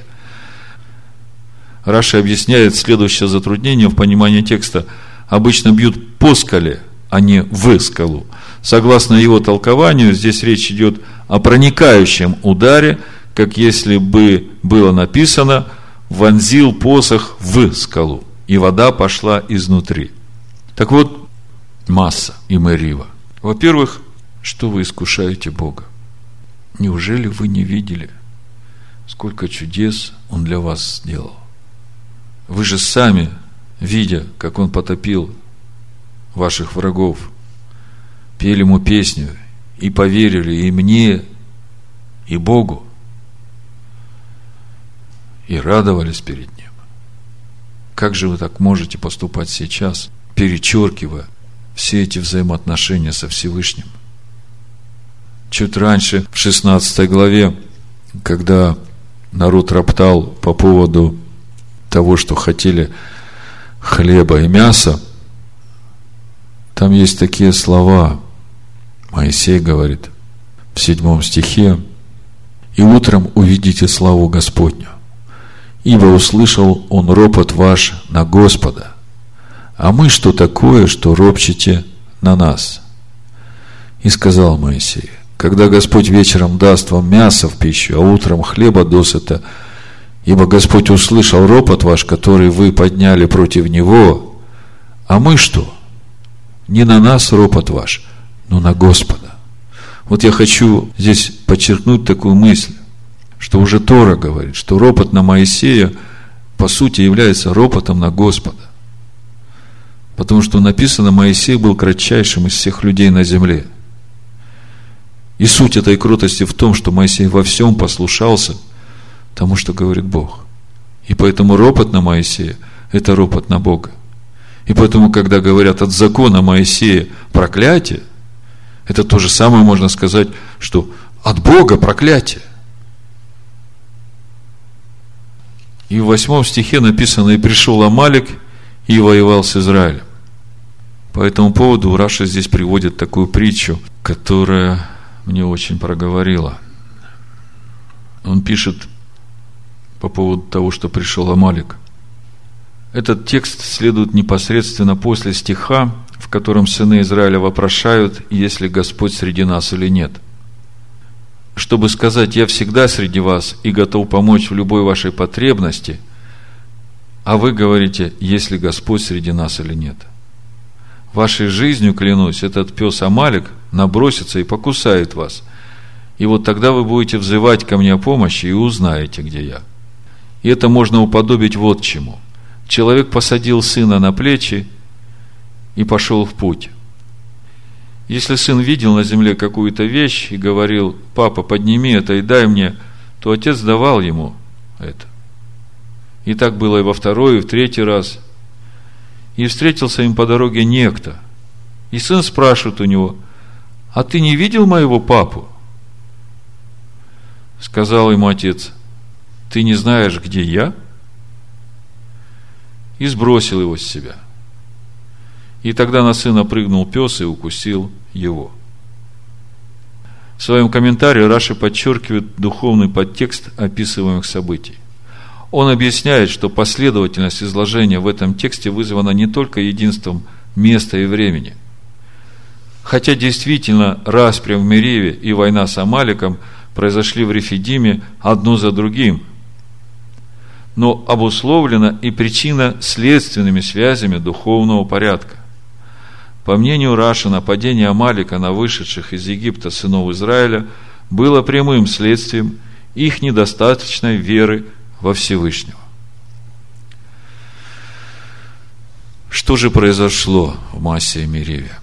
Раша объясняет следующее затруднение в понимании текста. Обычно бьют по скале, а не в скалу. Согласно его толкованию, здесь речь идет о проникающем ударе, как если бы было написано, вонзил посох в скалу, и вода пошла изнутри. Так вот, масса и Мерива. Во-первых, что вы искушаете Бога? Неужели вы не видели, сколько чудес Он для вас сделал? Вы же сами, видя, как Он потопил ваших врагов, пели Ему песню и поверили и мне, и Богу и радовались перед Ним. Как же вы так можете поступать сейчас, перечеркивая все эти взаимоотношения со Всевышним? Чуть раньше, в 16 главе, когда народ роптал по поводу того, что хотели хлеба и мяса, там есть такие слова. Моисей говорит в седьмом стихе, «И утром увидите славу Господню, ибо услышал он ропот ваш на Господа. А мы что такое, что ропчете на нас? И сказал Моисей, когда Господь вечером даст вам мясо в пищу, а утром хлеба досыта, ибо Господь услышал ропот ваш, который вы подняли против Него, а мы что? Не на нас ропот ваш, но на Господа. Вот я хочу здесь подчеркнуть такую мысль что уже Тора говорит, что ропот на Моисея по сути, является ропотом на Господа. Потому что написано, Моисей был кратчайшим из всех людей на земле. И суть этой крутости в том, что Моисей во всем послушался тому, что говорит Бог. И поэтому ропот на Моисея – это ропот на Бога. И поэтому, когда говорят от закона Моисея проклятие, это то же самое можно сказать, что от Бога проклятие. И в восьмом стихе написано, и пришел Амалик и воевал с Израилем. По этому поводу Раша здесь приводит такую притчу, которая мне очень проговорила. Он пишет по поводу того, что пришел Амалик. Этот текст следует непосредственно после стиха, в котором сыны Израиля вопрошают, есть ли Господь среди нас или нет. Чтобы сказать, я всегда среди вас и готов помочь в любой вашей потребности, а вы говорите, есть ли Господь среди нас или нет. Вашей жизнью, клянусь, этот пес Амалик набросится и покусает вас. И вот тогда вы будете взывать ко мне о помощи и узнаете, где я. И это можно уподобить вот чему – человек посадил сына на плечи и пошел в путь. Если сын видел на земле какую-то вещь и говорил, папа, подними это и дай мне, то отец давал ему это. И так было и во второй, и в третий раз. И встретился им по дороге некто. И сын спрашивает у него, а ты не видел моего папу? Сказал ему отец, ты не знаешь, где я? и сбросил его с себя. И тогда на сына прыгнул пес и укусил его. В своем комментарии Раши подчеркивает духовный подтекст описываемых событий. Он объясняет, что последовательность изложения в этом тексте вызвана не только единством места и времени. Хотя действительно распря в Мереве и война с Амаликом произошли в Рефидиме одно за другим – но обусловлена и причина следственными связями духовного порядка. По мнению Раши, нападение Амалика на вышедших из Египта сынов Израиля было прямым следствием их недостаточной веры во Всевышнего. Что же произошло в Массе и Мереве?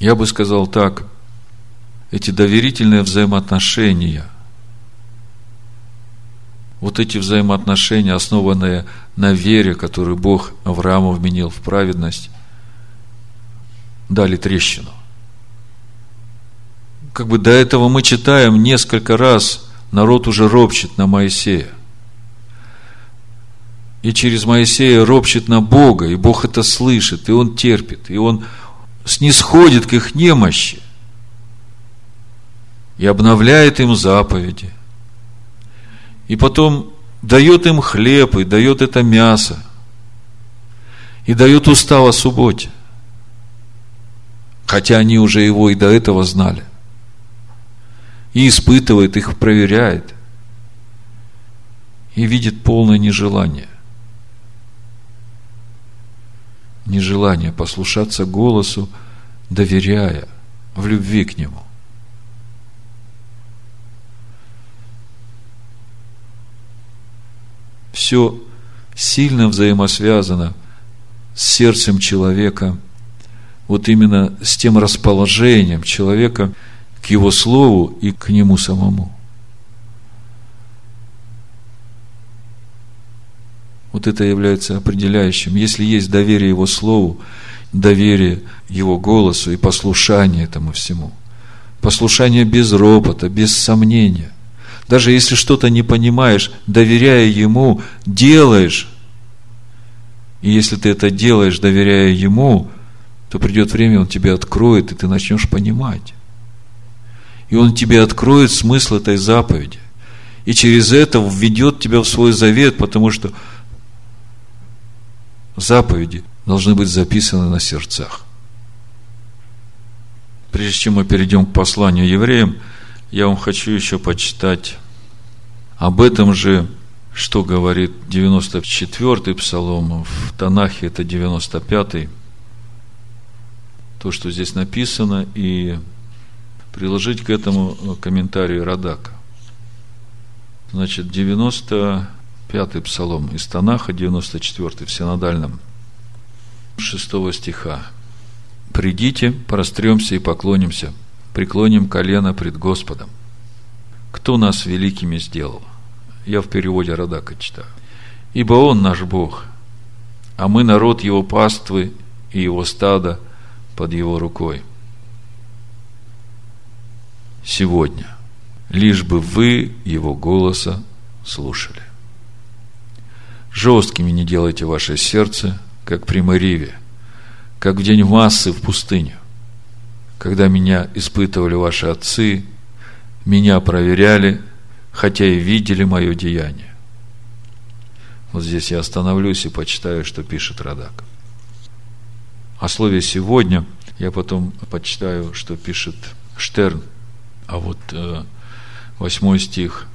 Я бы сказал так – эти доверительные взаимоотношения, вот эти взаимоотношения, основанные на вере, которую Бог Аврааму вменил в праведность, дали трещину. Как бы до этого мы читаем несколько раз, народ уже ропщет на Моисея. И через Моисея ропщет на Бога, и Бог это слышит, и Он терпит, и Он снисходит к их немощи и обновляет им заповеди. И потом дает им хлеб, и дает это мясо, и дает устав о субботе. Хотя они уже его и до этого знали. И испытывает их, проверяет. И видит полное нежелание. Нежелание послушаться голосу, доверяя в любви к Нему. все сильно взаимосвязано с сердцем человека, вот именно с тем расположением человека его слову и к нему самому. Вот это является определяющим. Если есть доверие его слову, доверие его голосу и послушание этому всему, послушание без ропота, без сомнения, даже если что-то не понимаешь, доверяя Ему, делаешь. И если ты это делаешь, доверяя Ему, то придет время, Он тебе откроет, и ты начнешь понимать. И Он тебе откроет смысл этой заповеди. И через это введет тебя в свой завет, потому что заповеди должны быть записаны на сердцах. Прежде чем мы перейдем к посланию евреям, я вам хочу еще почитать об этом же, что говорит 94-й псалом, в Танахе это 95-й, то, что здесь написано, и приложить к этому комментарий Радака. Значит, 95-й псалом из Танаха, 94-й в синодальном, 6 стиха. «Придите, простремся и поклонимся, преклоним колено пред Господом. Кто нас великими сделал?» Я в переводе Радака читаю. «Ибо Он наш Бог, а мы народ Его паствы и Его стада под Его рукой. Сегодня – лишь бы вы его голоса слушали. Жесткими не делайте ваше сердце, как при Мариве, как в день массы в пустыню, когда меня испытывали ваши отцы, меня проверяли, хотя и видели мое деяние. Вот здесь я остановлюсь и почитаю, что пишет Радак. О слове «сегодня» я потом почитаю, что пишет Штерн. А вот э, Восьмой стих.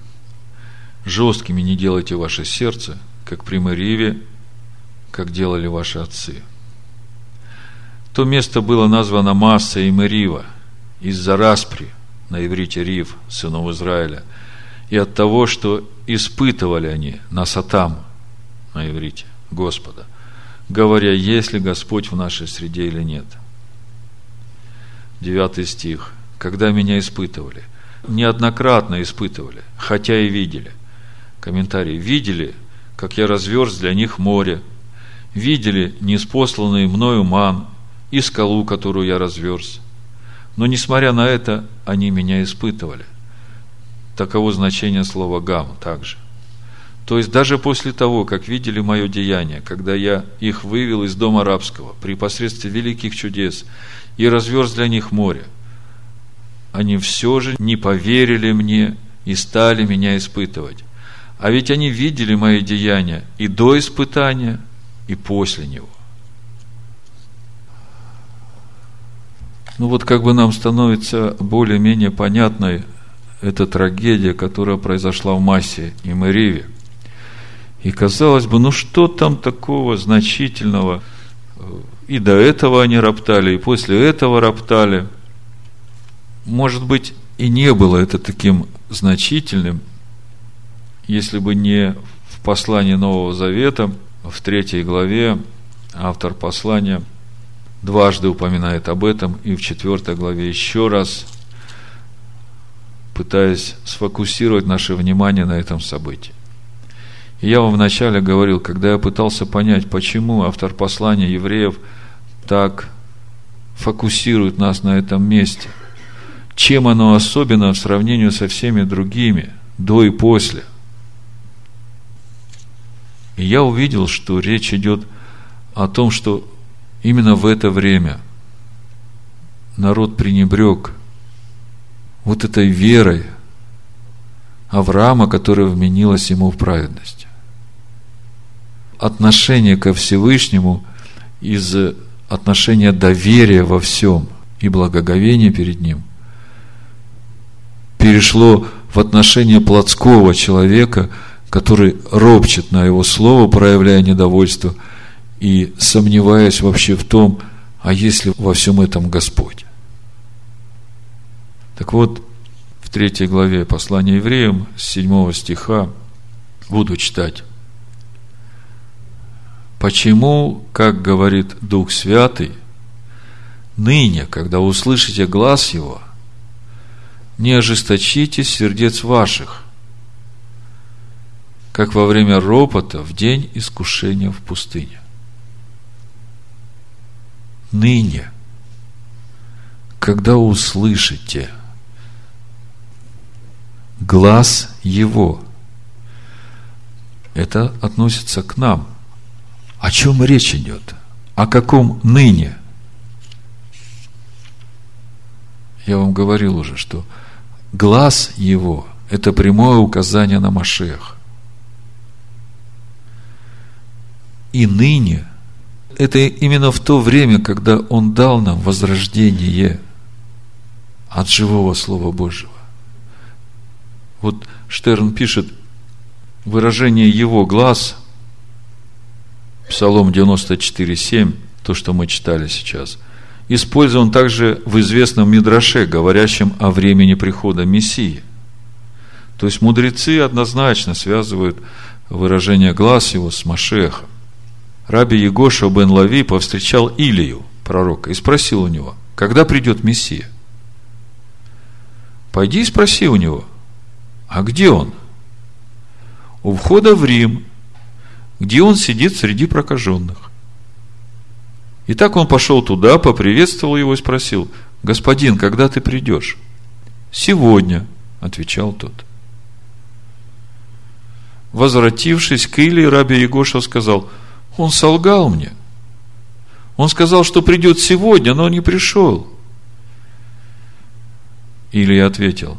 Жесткими не делайте ваше сердце, как при Мариве, как делали ваши отцы. То место было названо Масса и Мерива из-за распри на иврите Рив, сынов Израиля, и от того, что испытывали они на Сатам на иврите Господа, говоря, есть ли Господь в нашей среде или нет. Девятый стих. Когда меня испытывали, неоднократно испытывали, хотя и видели. Комментарий. Видели, как я разверз для них море. Видели неспосланный мною ман и скалу, которую я разверз. Но, несмотря на это, они меня испытывали. Таково значение слова «гам» также. То есть, даже после того, как видели мое деяние, когда я их вывел из дома рабского при посредстве великих чудес и разверз для них море, они все же не поверили мне и стали меня испытывать. А ведь они видели мои деяния и до испытания, и после него. Ну вот как бы нам становится более-менее понятной эта трагедия, которая произошла в Массе и Мэриве. И казалось бы, ну что там такого значительного? И до этого они роптали, и после этого роптали – может быть, и не было это таким значительным, если бы не в послании Нового Завета, в третьей главе, автор послания дважды упоминает об этом, и в четвертой главе еще раз, пытаясь сфокусировать наше внимание на этом событии. И я вам вначале говорил, когда я пытался понять, почему автор послания евреев так фокусирует нас на этом месте – чем оно особенно в сравнении со всеми другими, до и после. И я увидел, что речь идет о том, что именно в это время народ пренебрег вот этой верой Авраама, которая вменилась ему в праведность. Отношение ко Всевышнему из отношения доверия во всем и благоговения перед Ним – перешло в отношение плотского человека, который ропчет на его слово, проявляя недовольство и сомневаясь вообще в том, а есть ли во всем этом Господь. Так вот, в третьей главе послания евреям, с 7 стиха, буду читать. Почему, как говорит Дух Святый, ныне, когда услышите глаз Его – не ожесточите сердец ваших, как во время ропота в день искушения в пустыне. Ныне, когда услышите глаз Его, это относится к нам. О чем речь идет? О каком ныне? Я вам говорил уже, что глаз его – это прямое указание на Машех. И ныне – это именно в то время, когда Он дал нам возрождение от живого Слова Божьего. Вот Штерн пишет, выражение его глаз, Псалом 94,7, то, что мы читали сейчас – использован также в известном Мидраше, говорящем о времени прихода Мессии. То есть мудрецы однозначно связывают выражение глаз его с Машехом. Раби Егоша бен Лави повстречал Илию, пророка, и спросил у него, когда придет Мессия? Пойди и спроси у него, а где он? У входа в Рим, где он сидит среди прокаженных. И так он пошел туда, поприветствовал его и спросил, господин, когда ты придешь? Сегодня, отвечал тот. Возвратившись к Илии, раби Егоша сказал, он солгал мне. Он сказал, что придет сегодня, но не пришел. Илия ответил,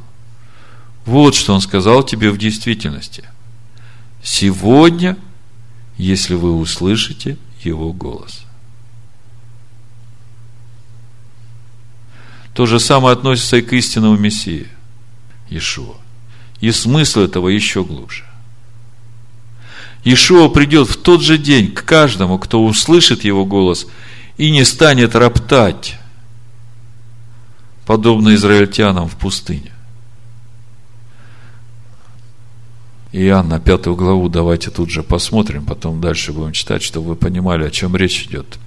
вот что он сказал тебе в действительности. Сегодня, если вы услышите его голос. То же самое относится и к истинному Мессии, Ишуа. И смысл этого еще глубже. Ишуа придет в тот же день к каждому, кто услышит его голос и не станет роптать, подобно израильтянам в пустыне. Иоанна, пятую главу, давайте тут же посмотрим, потом дальше будем читать, чтобы вы понимали, о чем речь идет.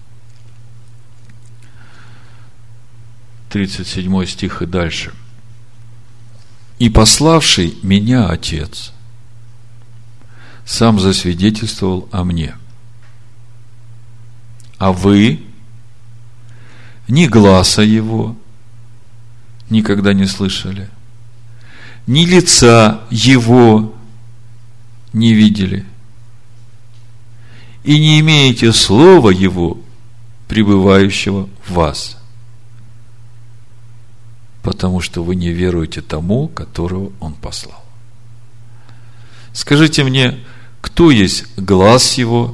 37 стих и дальше. «И пославший меня Отец, сам засвидетельствовал о мне. А вы ни глаза его никогда не слышали, ни лица его не видели, и не имеете слова его, пребывающего в вас, потому что вы не веруете тому, которого он послал. Скажите мне, кто есть глаз его,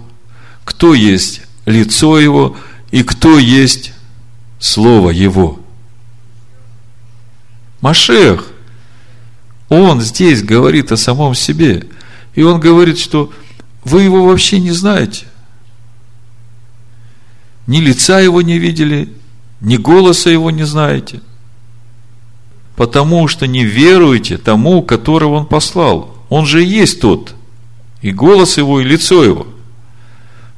кто есть лицо его и кто есть слово его. Машех, он здесь говорит о самом себе. И он говорит, что вы его вообще не знаете. Ни лица его не видели, ни голоса его не знаете. Потому что не веруете тому, которого он послал. Он же и есть тот – и голос его, и лицо его.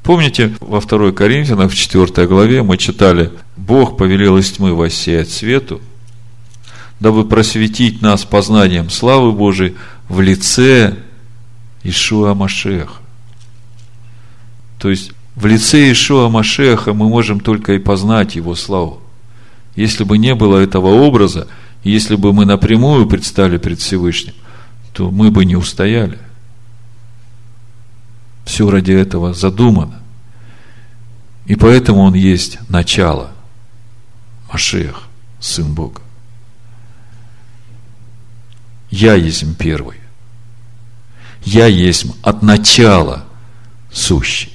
Помните, во 2 Коринфянах, в 4 главе мы читали, Бог повелел из тьмы воссеять свету, дабы просветить нас познанием славы Божией в лице Ишуа Машеха. То есть, в лице Ишуа Машеха мы можем только и познать Его славу. Если бы не было этого образа, если бы мы напрямую предстали пред Всевышним, то мы бы не устояли. Все ради этого задумано. И поэтому он есть начало. Машех, Сын Бога. Я есть первый. Я есть от начала сущий.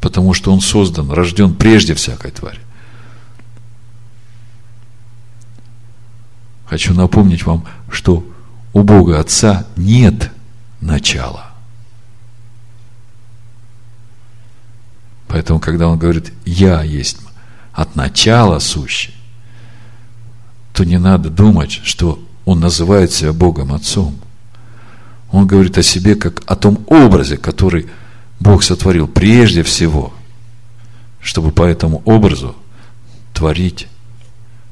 Потому что он создан, рожден прежде всякой твари. Хочу напомнить вам, что у Бога Отца нет начала. Поэтому, когда он говорит, я есть от начала сущий, то не надо думать, что он называет себя Богом Отцом. Он говорит о себе как о том образе, который Бог сотворил прежде всего, чтобы по этому образу творить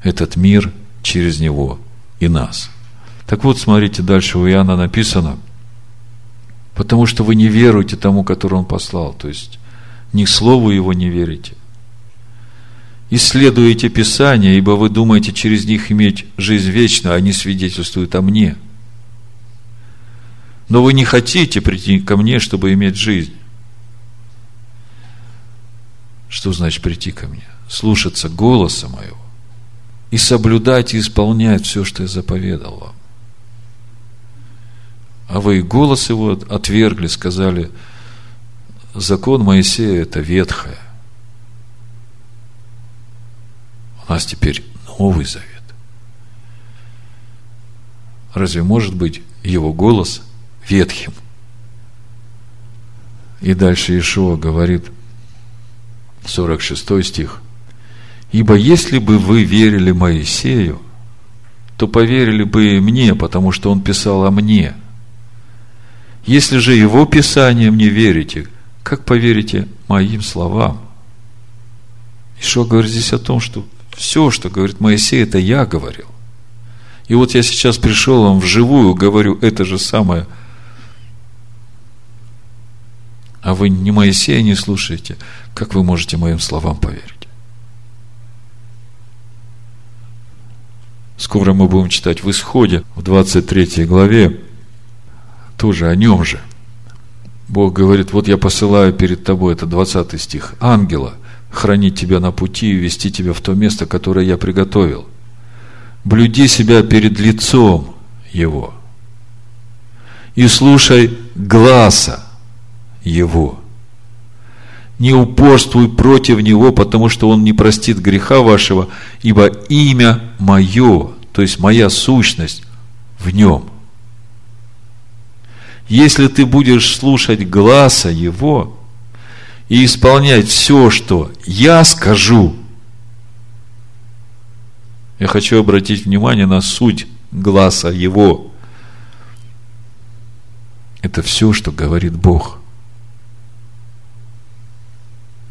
этот мир через него и нас – так вот, смотрите, дальше у Иоанна написано, потому что вы не веруете тому, который он послал, то есть ни слову его не верите. Исследуете Писание, ибо вы думаете через них иметь жизнь вечную, а они свидетельствуют о мне. Но вы не хотите прийти ко мне, чтобы иметь жизнь. Что значит прийти ко мне? Слушаться голоса моего и соблюдать и исполнять все, что я заповедал вам а вы голос его отвергли, сказали, закон Моисея – это ветхое. У нас теперь Новый Завет. Разве может быть его голос ветхим? И дальше Ишуа говорит, 46 стих, «Ибо если бы вы верили Моисею, то поверили бы мне, потому что он писал о мне. Если же его писанием не верите, как поверите моим словам? Ишо говорит здесь о том, что все, что говорит Моисей, это я говорил. И вот я сейчас пришел вам вживую, говорю это же самое. А вы не Моисея не слушаете. Как вы можете моим словам поверить? Скоро мы будем читать в Исходе, в 23 главе, тоже о нем же. Бог говорит, вот я посылаю перед тобой, это 20 стих, ангела, хранить тебя на пути и вести тебя в то место, которое я приготовил. Блюди себя перед лицом его и слушай гласа его. Не упорствуй против него, потому что он не простит греха вашего, ибо имя мое, то есть моя сущность в нем. Если ты будешь слушать гласа его и исполнять все, что я скажу, я хочу обратить внимание на суть гласа его. Это все, что говорит Бог –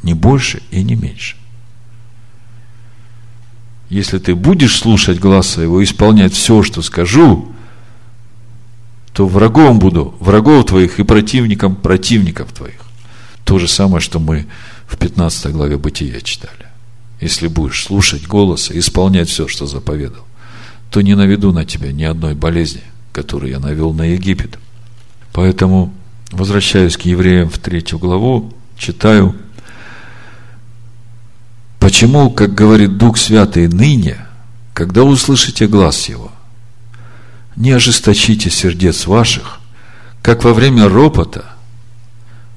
не больше и не меньше. Если ты будешь слушать глаз своего, исполнять все, что скажу, то врагом буду, врагов твоих и противником противников твоих. То же самое, что мы в 15 главе Бытия читали. Если будешь слушать голос и исполнять все, что заповедал, то не наведу на тебя ни одной болезни, которую я навел на Египет. Поэтому, возвращаюсь к евреям в третью главу, читаю Почему, как говорит Дух Святый, ныне, когда услышите глаз Его, не ожесточите сердец ваших, как во время ропота,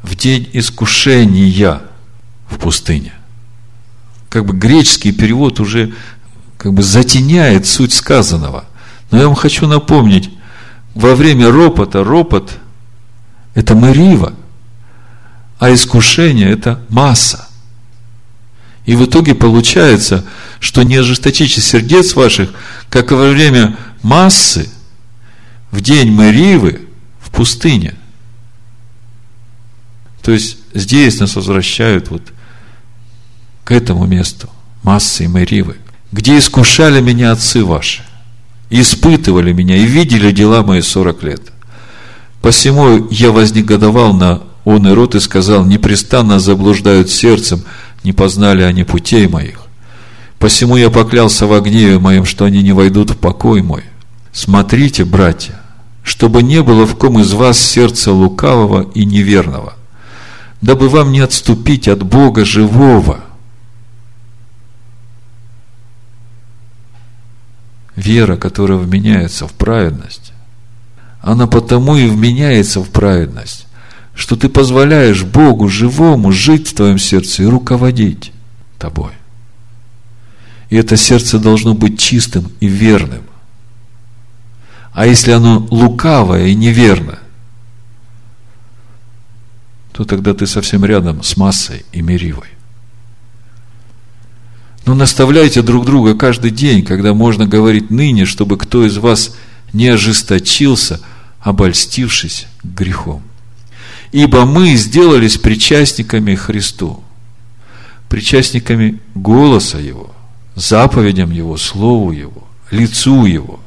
в день искушения в пустыне. Как бы греческий перевод уже как бы затеняет суть сказанного. Но я вам хочу напомнить, во время ропота, ропот – это мэрива, а искушение – это масса. И в итоге получается, что не ожесточите сердец ваших, как во время массы в день Маривы в пустыне. То есть здесь нас возвращают вот к этому месту, массы и Маривы, где искушали меня отцы ваши, испытывали меня и видели дела мои сорок лет. Посему я вознегодовал на он и рот и сказал, непрестанно заблуждают сердцем, не познали они путей моих. Посему я поклялся в гневе моем, что они не войдут в покой мой. Смотрите, братья, чтобы не было в ком из вас сердца лукавого и неверного, дабы вам не отступить от Бога живого. Вера, которая вменяется в праведность, она потому и вменяется в праведность, что ты позволяешь Богу живому жить в твоем сердце и руководить тобой. И это сердце должно быть чистым и верным. А если оно лукавое и неверно, то тогда ты совсем рядом с массой и меривой. Но наставляйте друг друга каждый день, когда можно говорить ныне, чтобы кто из вас не ожесточился, обольстившись грехом ибо мы сделались причастниками Христу, причастниками голоса Его, заповедям Его, Слову Его, лицу Его.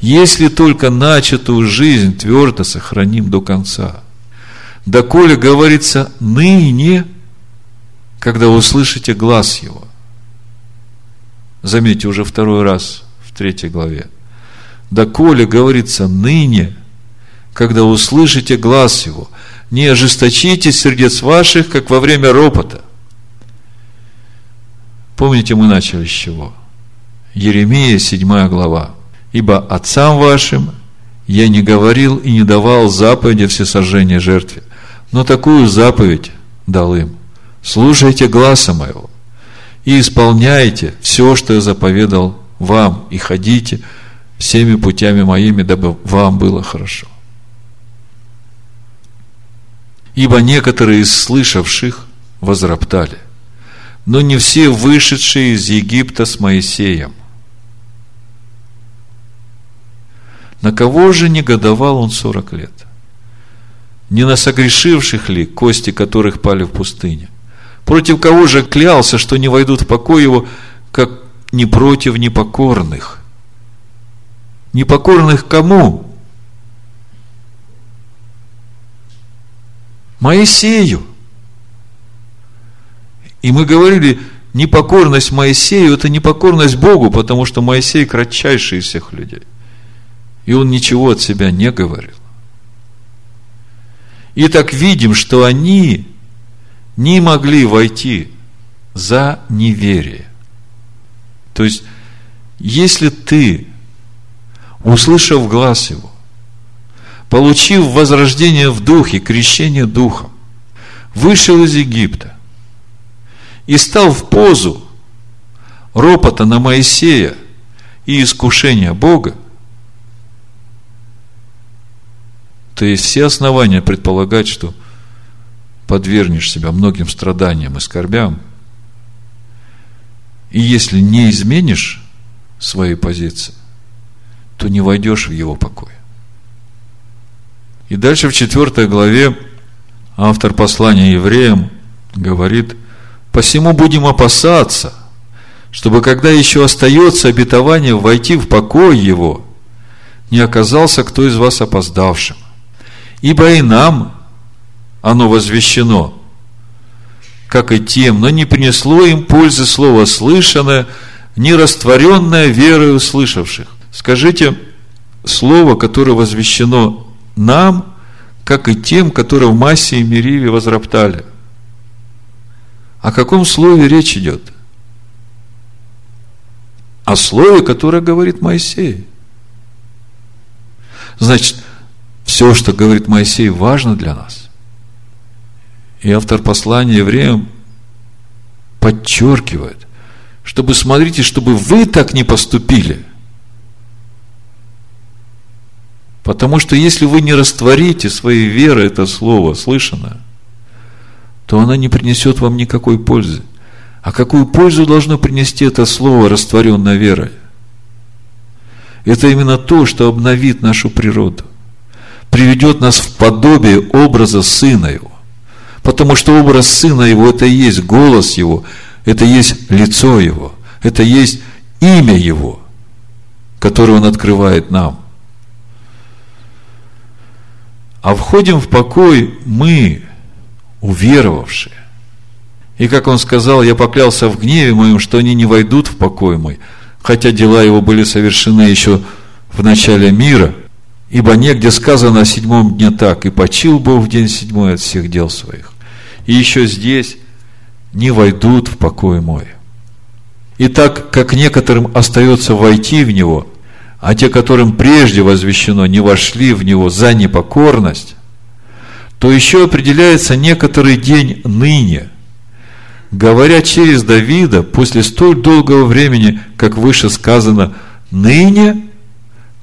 Если только начатую жизнь твердо сохраним до конца, доколе говорится ныне, когда услышите глаз Его. Заметьте, уже второй раз в третьей главе. Доколе говорится ныне – когда услышите глаз его. Не ожесточите сердец ваших, как во время ропота. Помните, мы начали с чего? Еремия, 7 глава. «Ибо отцам вашим я не говорил и не давал заповеди всесожжения жертве, но такую заповедь дал им. Слушайте гласа моего и исполняйте все, что я заповедал вам, и ходите всеми путями моими, дабы вам было хорошо. Ибо некоторые из слышавших возроптали, но не все вышедшие из Египта с Моисеем. На кого же негодовал он сорок лет? Не на согрешивших ли, кости которых пали в пустыне? Против кого же клялся, что не войдут в покой его, как не против непокорных? Непокорных кому? Моисею. И мы говорили, непокорность Моисею – это непокорность Богу, потому что Моисей кратчайший из всех людей. И он ничего от себя не говорил. И так видим, что они не могли войти за неверие. То есть, если ты, услышав глаз его, получив возрождение в духе, крещение духом, вышел из Египта и стал в позу ропота на Моисея и искушения Бога, то есть все основания предполагать, что подвергнешь себя многим страданиям и скорбям, и если не изменишь своей позиции, то не войдешь в его покой. И дальше в четвертой главе автор послания евреям говорит, «Посему будем опасаться, чтобы, когда еще остается обетование войти в покой его, не оказался кто из вас опоздавшим. Ибо и нам оно возвещено, как и тем, но не принесло им пользы слово слышанное, не растворенное верой услышавших. Скажите, слово, которое возвещено нам, как и тем, которые в массе и Мериве возроптали. О каком слове речь идет? О слове, которое говорит Моисей. Значит, все, что говорит Моисей, важно для нас. И автор послания евреям подчеркивает, чтобы, смотрите, чтобы вы так не поступили. Потому что если вы не растворите своей верой это слово, слышанное, то она не принесет вам никакой пользы. А какую пользу должно принести это слово, растворенное верой? Это именно то, что обновит нашу природу приведет нас в подобие образа Сына Его. Потому что образ Сына Его – это и есть голос Его, это и есть лицо Его, это и есть имя Его, которое Он открывает нам. А входим в покой мы, уверовавшие. И как он сказал, я поклялся в гневе моем, что они не войдут в покой мой, хотя дела его были совершены еще в начале мира – Ибо негде сказано о седьмом дне так, и почил Бог в день седьмой от всех дел своих. И еще здесь не войдут в покой мой. И так, как некоторым остается войти в него, а те, которым прежде возвещено, не вошли в него за непокорность, то еще определяется некоторый день ныне, говоря через Давида после столь долгого времени, как выше сказано, ныне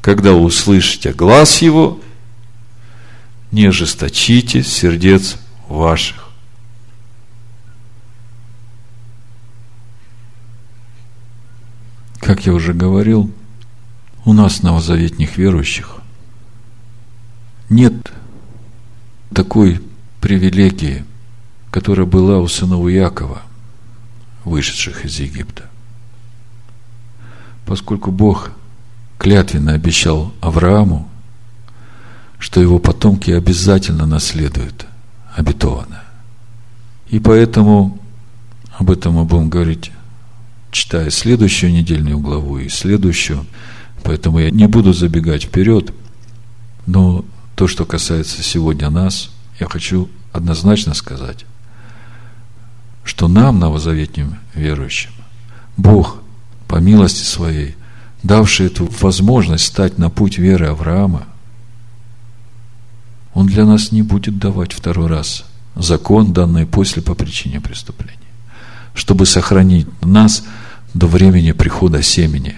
когда услышите глаз его, не ожесточите сердец ваших. Как я уже говорил, у нас, новозаветних верующих, нет такой привилегии, которая была у сынов Якова, вышедших из Египта. Поскольку Бог клятвенно обещал Аврааму, что его потомки обязательно наследуют обетованное. И поэтому об этом мы будем говорить, читая следующую недельную главу и следующую. Поэтому я не буду забегать вперед. Но то, что касается сегодня нас, я хочу однозначно сказать, что нам, новозаветним верующим, Бог по милости своей давший эту возможность стать на путь веры Авраама, он для нас не будет давать второй раз закон, данный после по причине преступления, чтобы сохранить нас до времени прихода семени,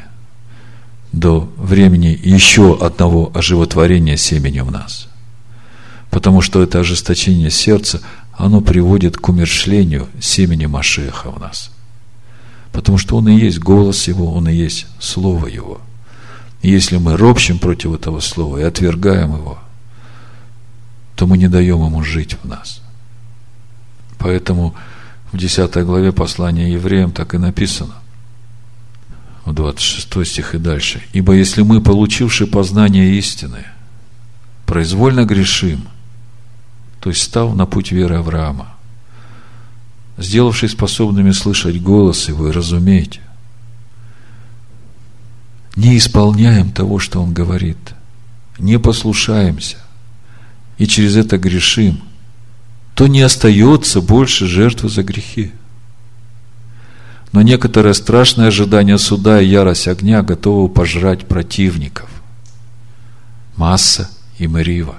до времени еще одного оживотворения семени в нас. Потому что это ожесточение сердца, оно приводит к умершлению семени Машеха в нас – Потому что Он и есть голос Его, Он и есть Слово Его. И если мы ропщим против этого слова и отвергаем его, то мы не даем ему жить в нас. Поэтому в 10 главе послания евреям так и написано, 26 стих и дальше. «Ибо если мы, получивши познание истины, произвольно грешим, то есть став на путь веры Авраама, сделавшись способными слышать голос его и разуметь, не исполняем того, что он говорит, не послушаемся, и через это грешим, то не остается больше жертвы за грехи. Но некоторое страшное ожидание суда и ярость огня готовы пожрать противников. Масса и Марива.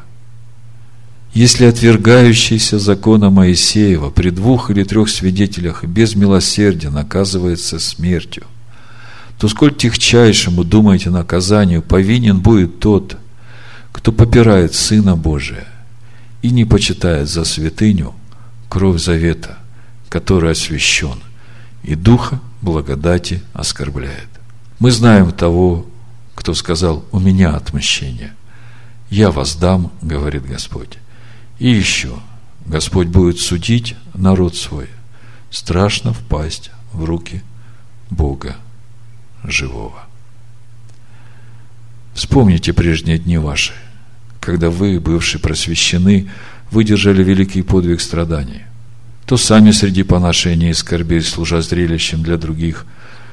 Если отвергающийся закона Моисеева при двух или трех свидетелях без милосердия наказывается смертью, то сколь тихчайшему, думаете, наказанию повинен будет тот, кто попирает Сына Божия и не почитает за святыню кровь завета, который освящен, и Духа благодати оскорбляет. Мы знаем того, кто сказал, у меня отмщение. Я воздам, говорит Господь. И еще, Господь будет судить народ свой. Страшно впасть в руки Бога живого. Вспомните прежние дни ваши, когда вы, бывшие просвещены, выдержали великий подвиг страданий. То сами среди поношений и скорбей, служа зрелищем для других,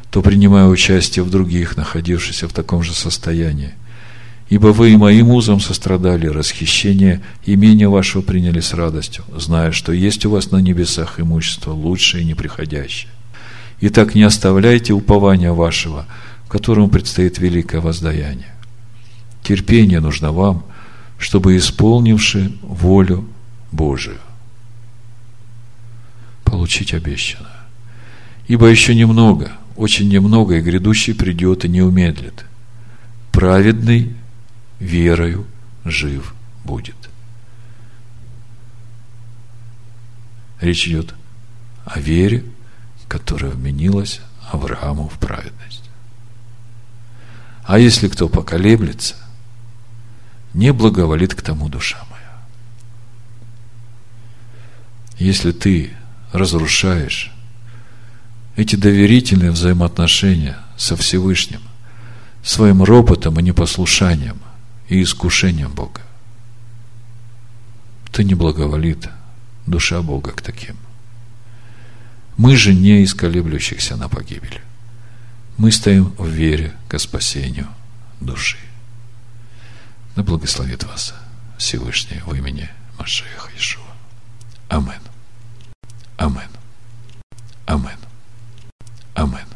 то принимая участие в других, находившихся в таком же состоянии. Ибо вы и моим узом сострадали, расхищение имения вашего приняли с радостью, зная, что есть у вас на небесах имущество лучшее и неприходящее. Итак, не оставляйте упования вашего, которому предстоит великое воздаяние. Терпение нужно вам, чтобы исполнивши волю Божию, получить обещанное. Ибо еще немного, очень немного, и грядущий придет и не умедлит. Праведный верою жив будет. Речь идет о вере, которая вменилась Аврааму в праведность. А если кто поколеблется, не благоволит к тому душа моя. Если ты разрушаешь эти доверительные взаимоотношения со Всевышним, своим ропотом и непослушанием и искушением Бога, то не благоволит душа Бога к таким – мы же не из колеблющихся на погибель. Мы стоим в вере к спасению души. Да благословит вас Всевышний в имени Машеха Ишуа. Амен. Амен. Амен. Амен.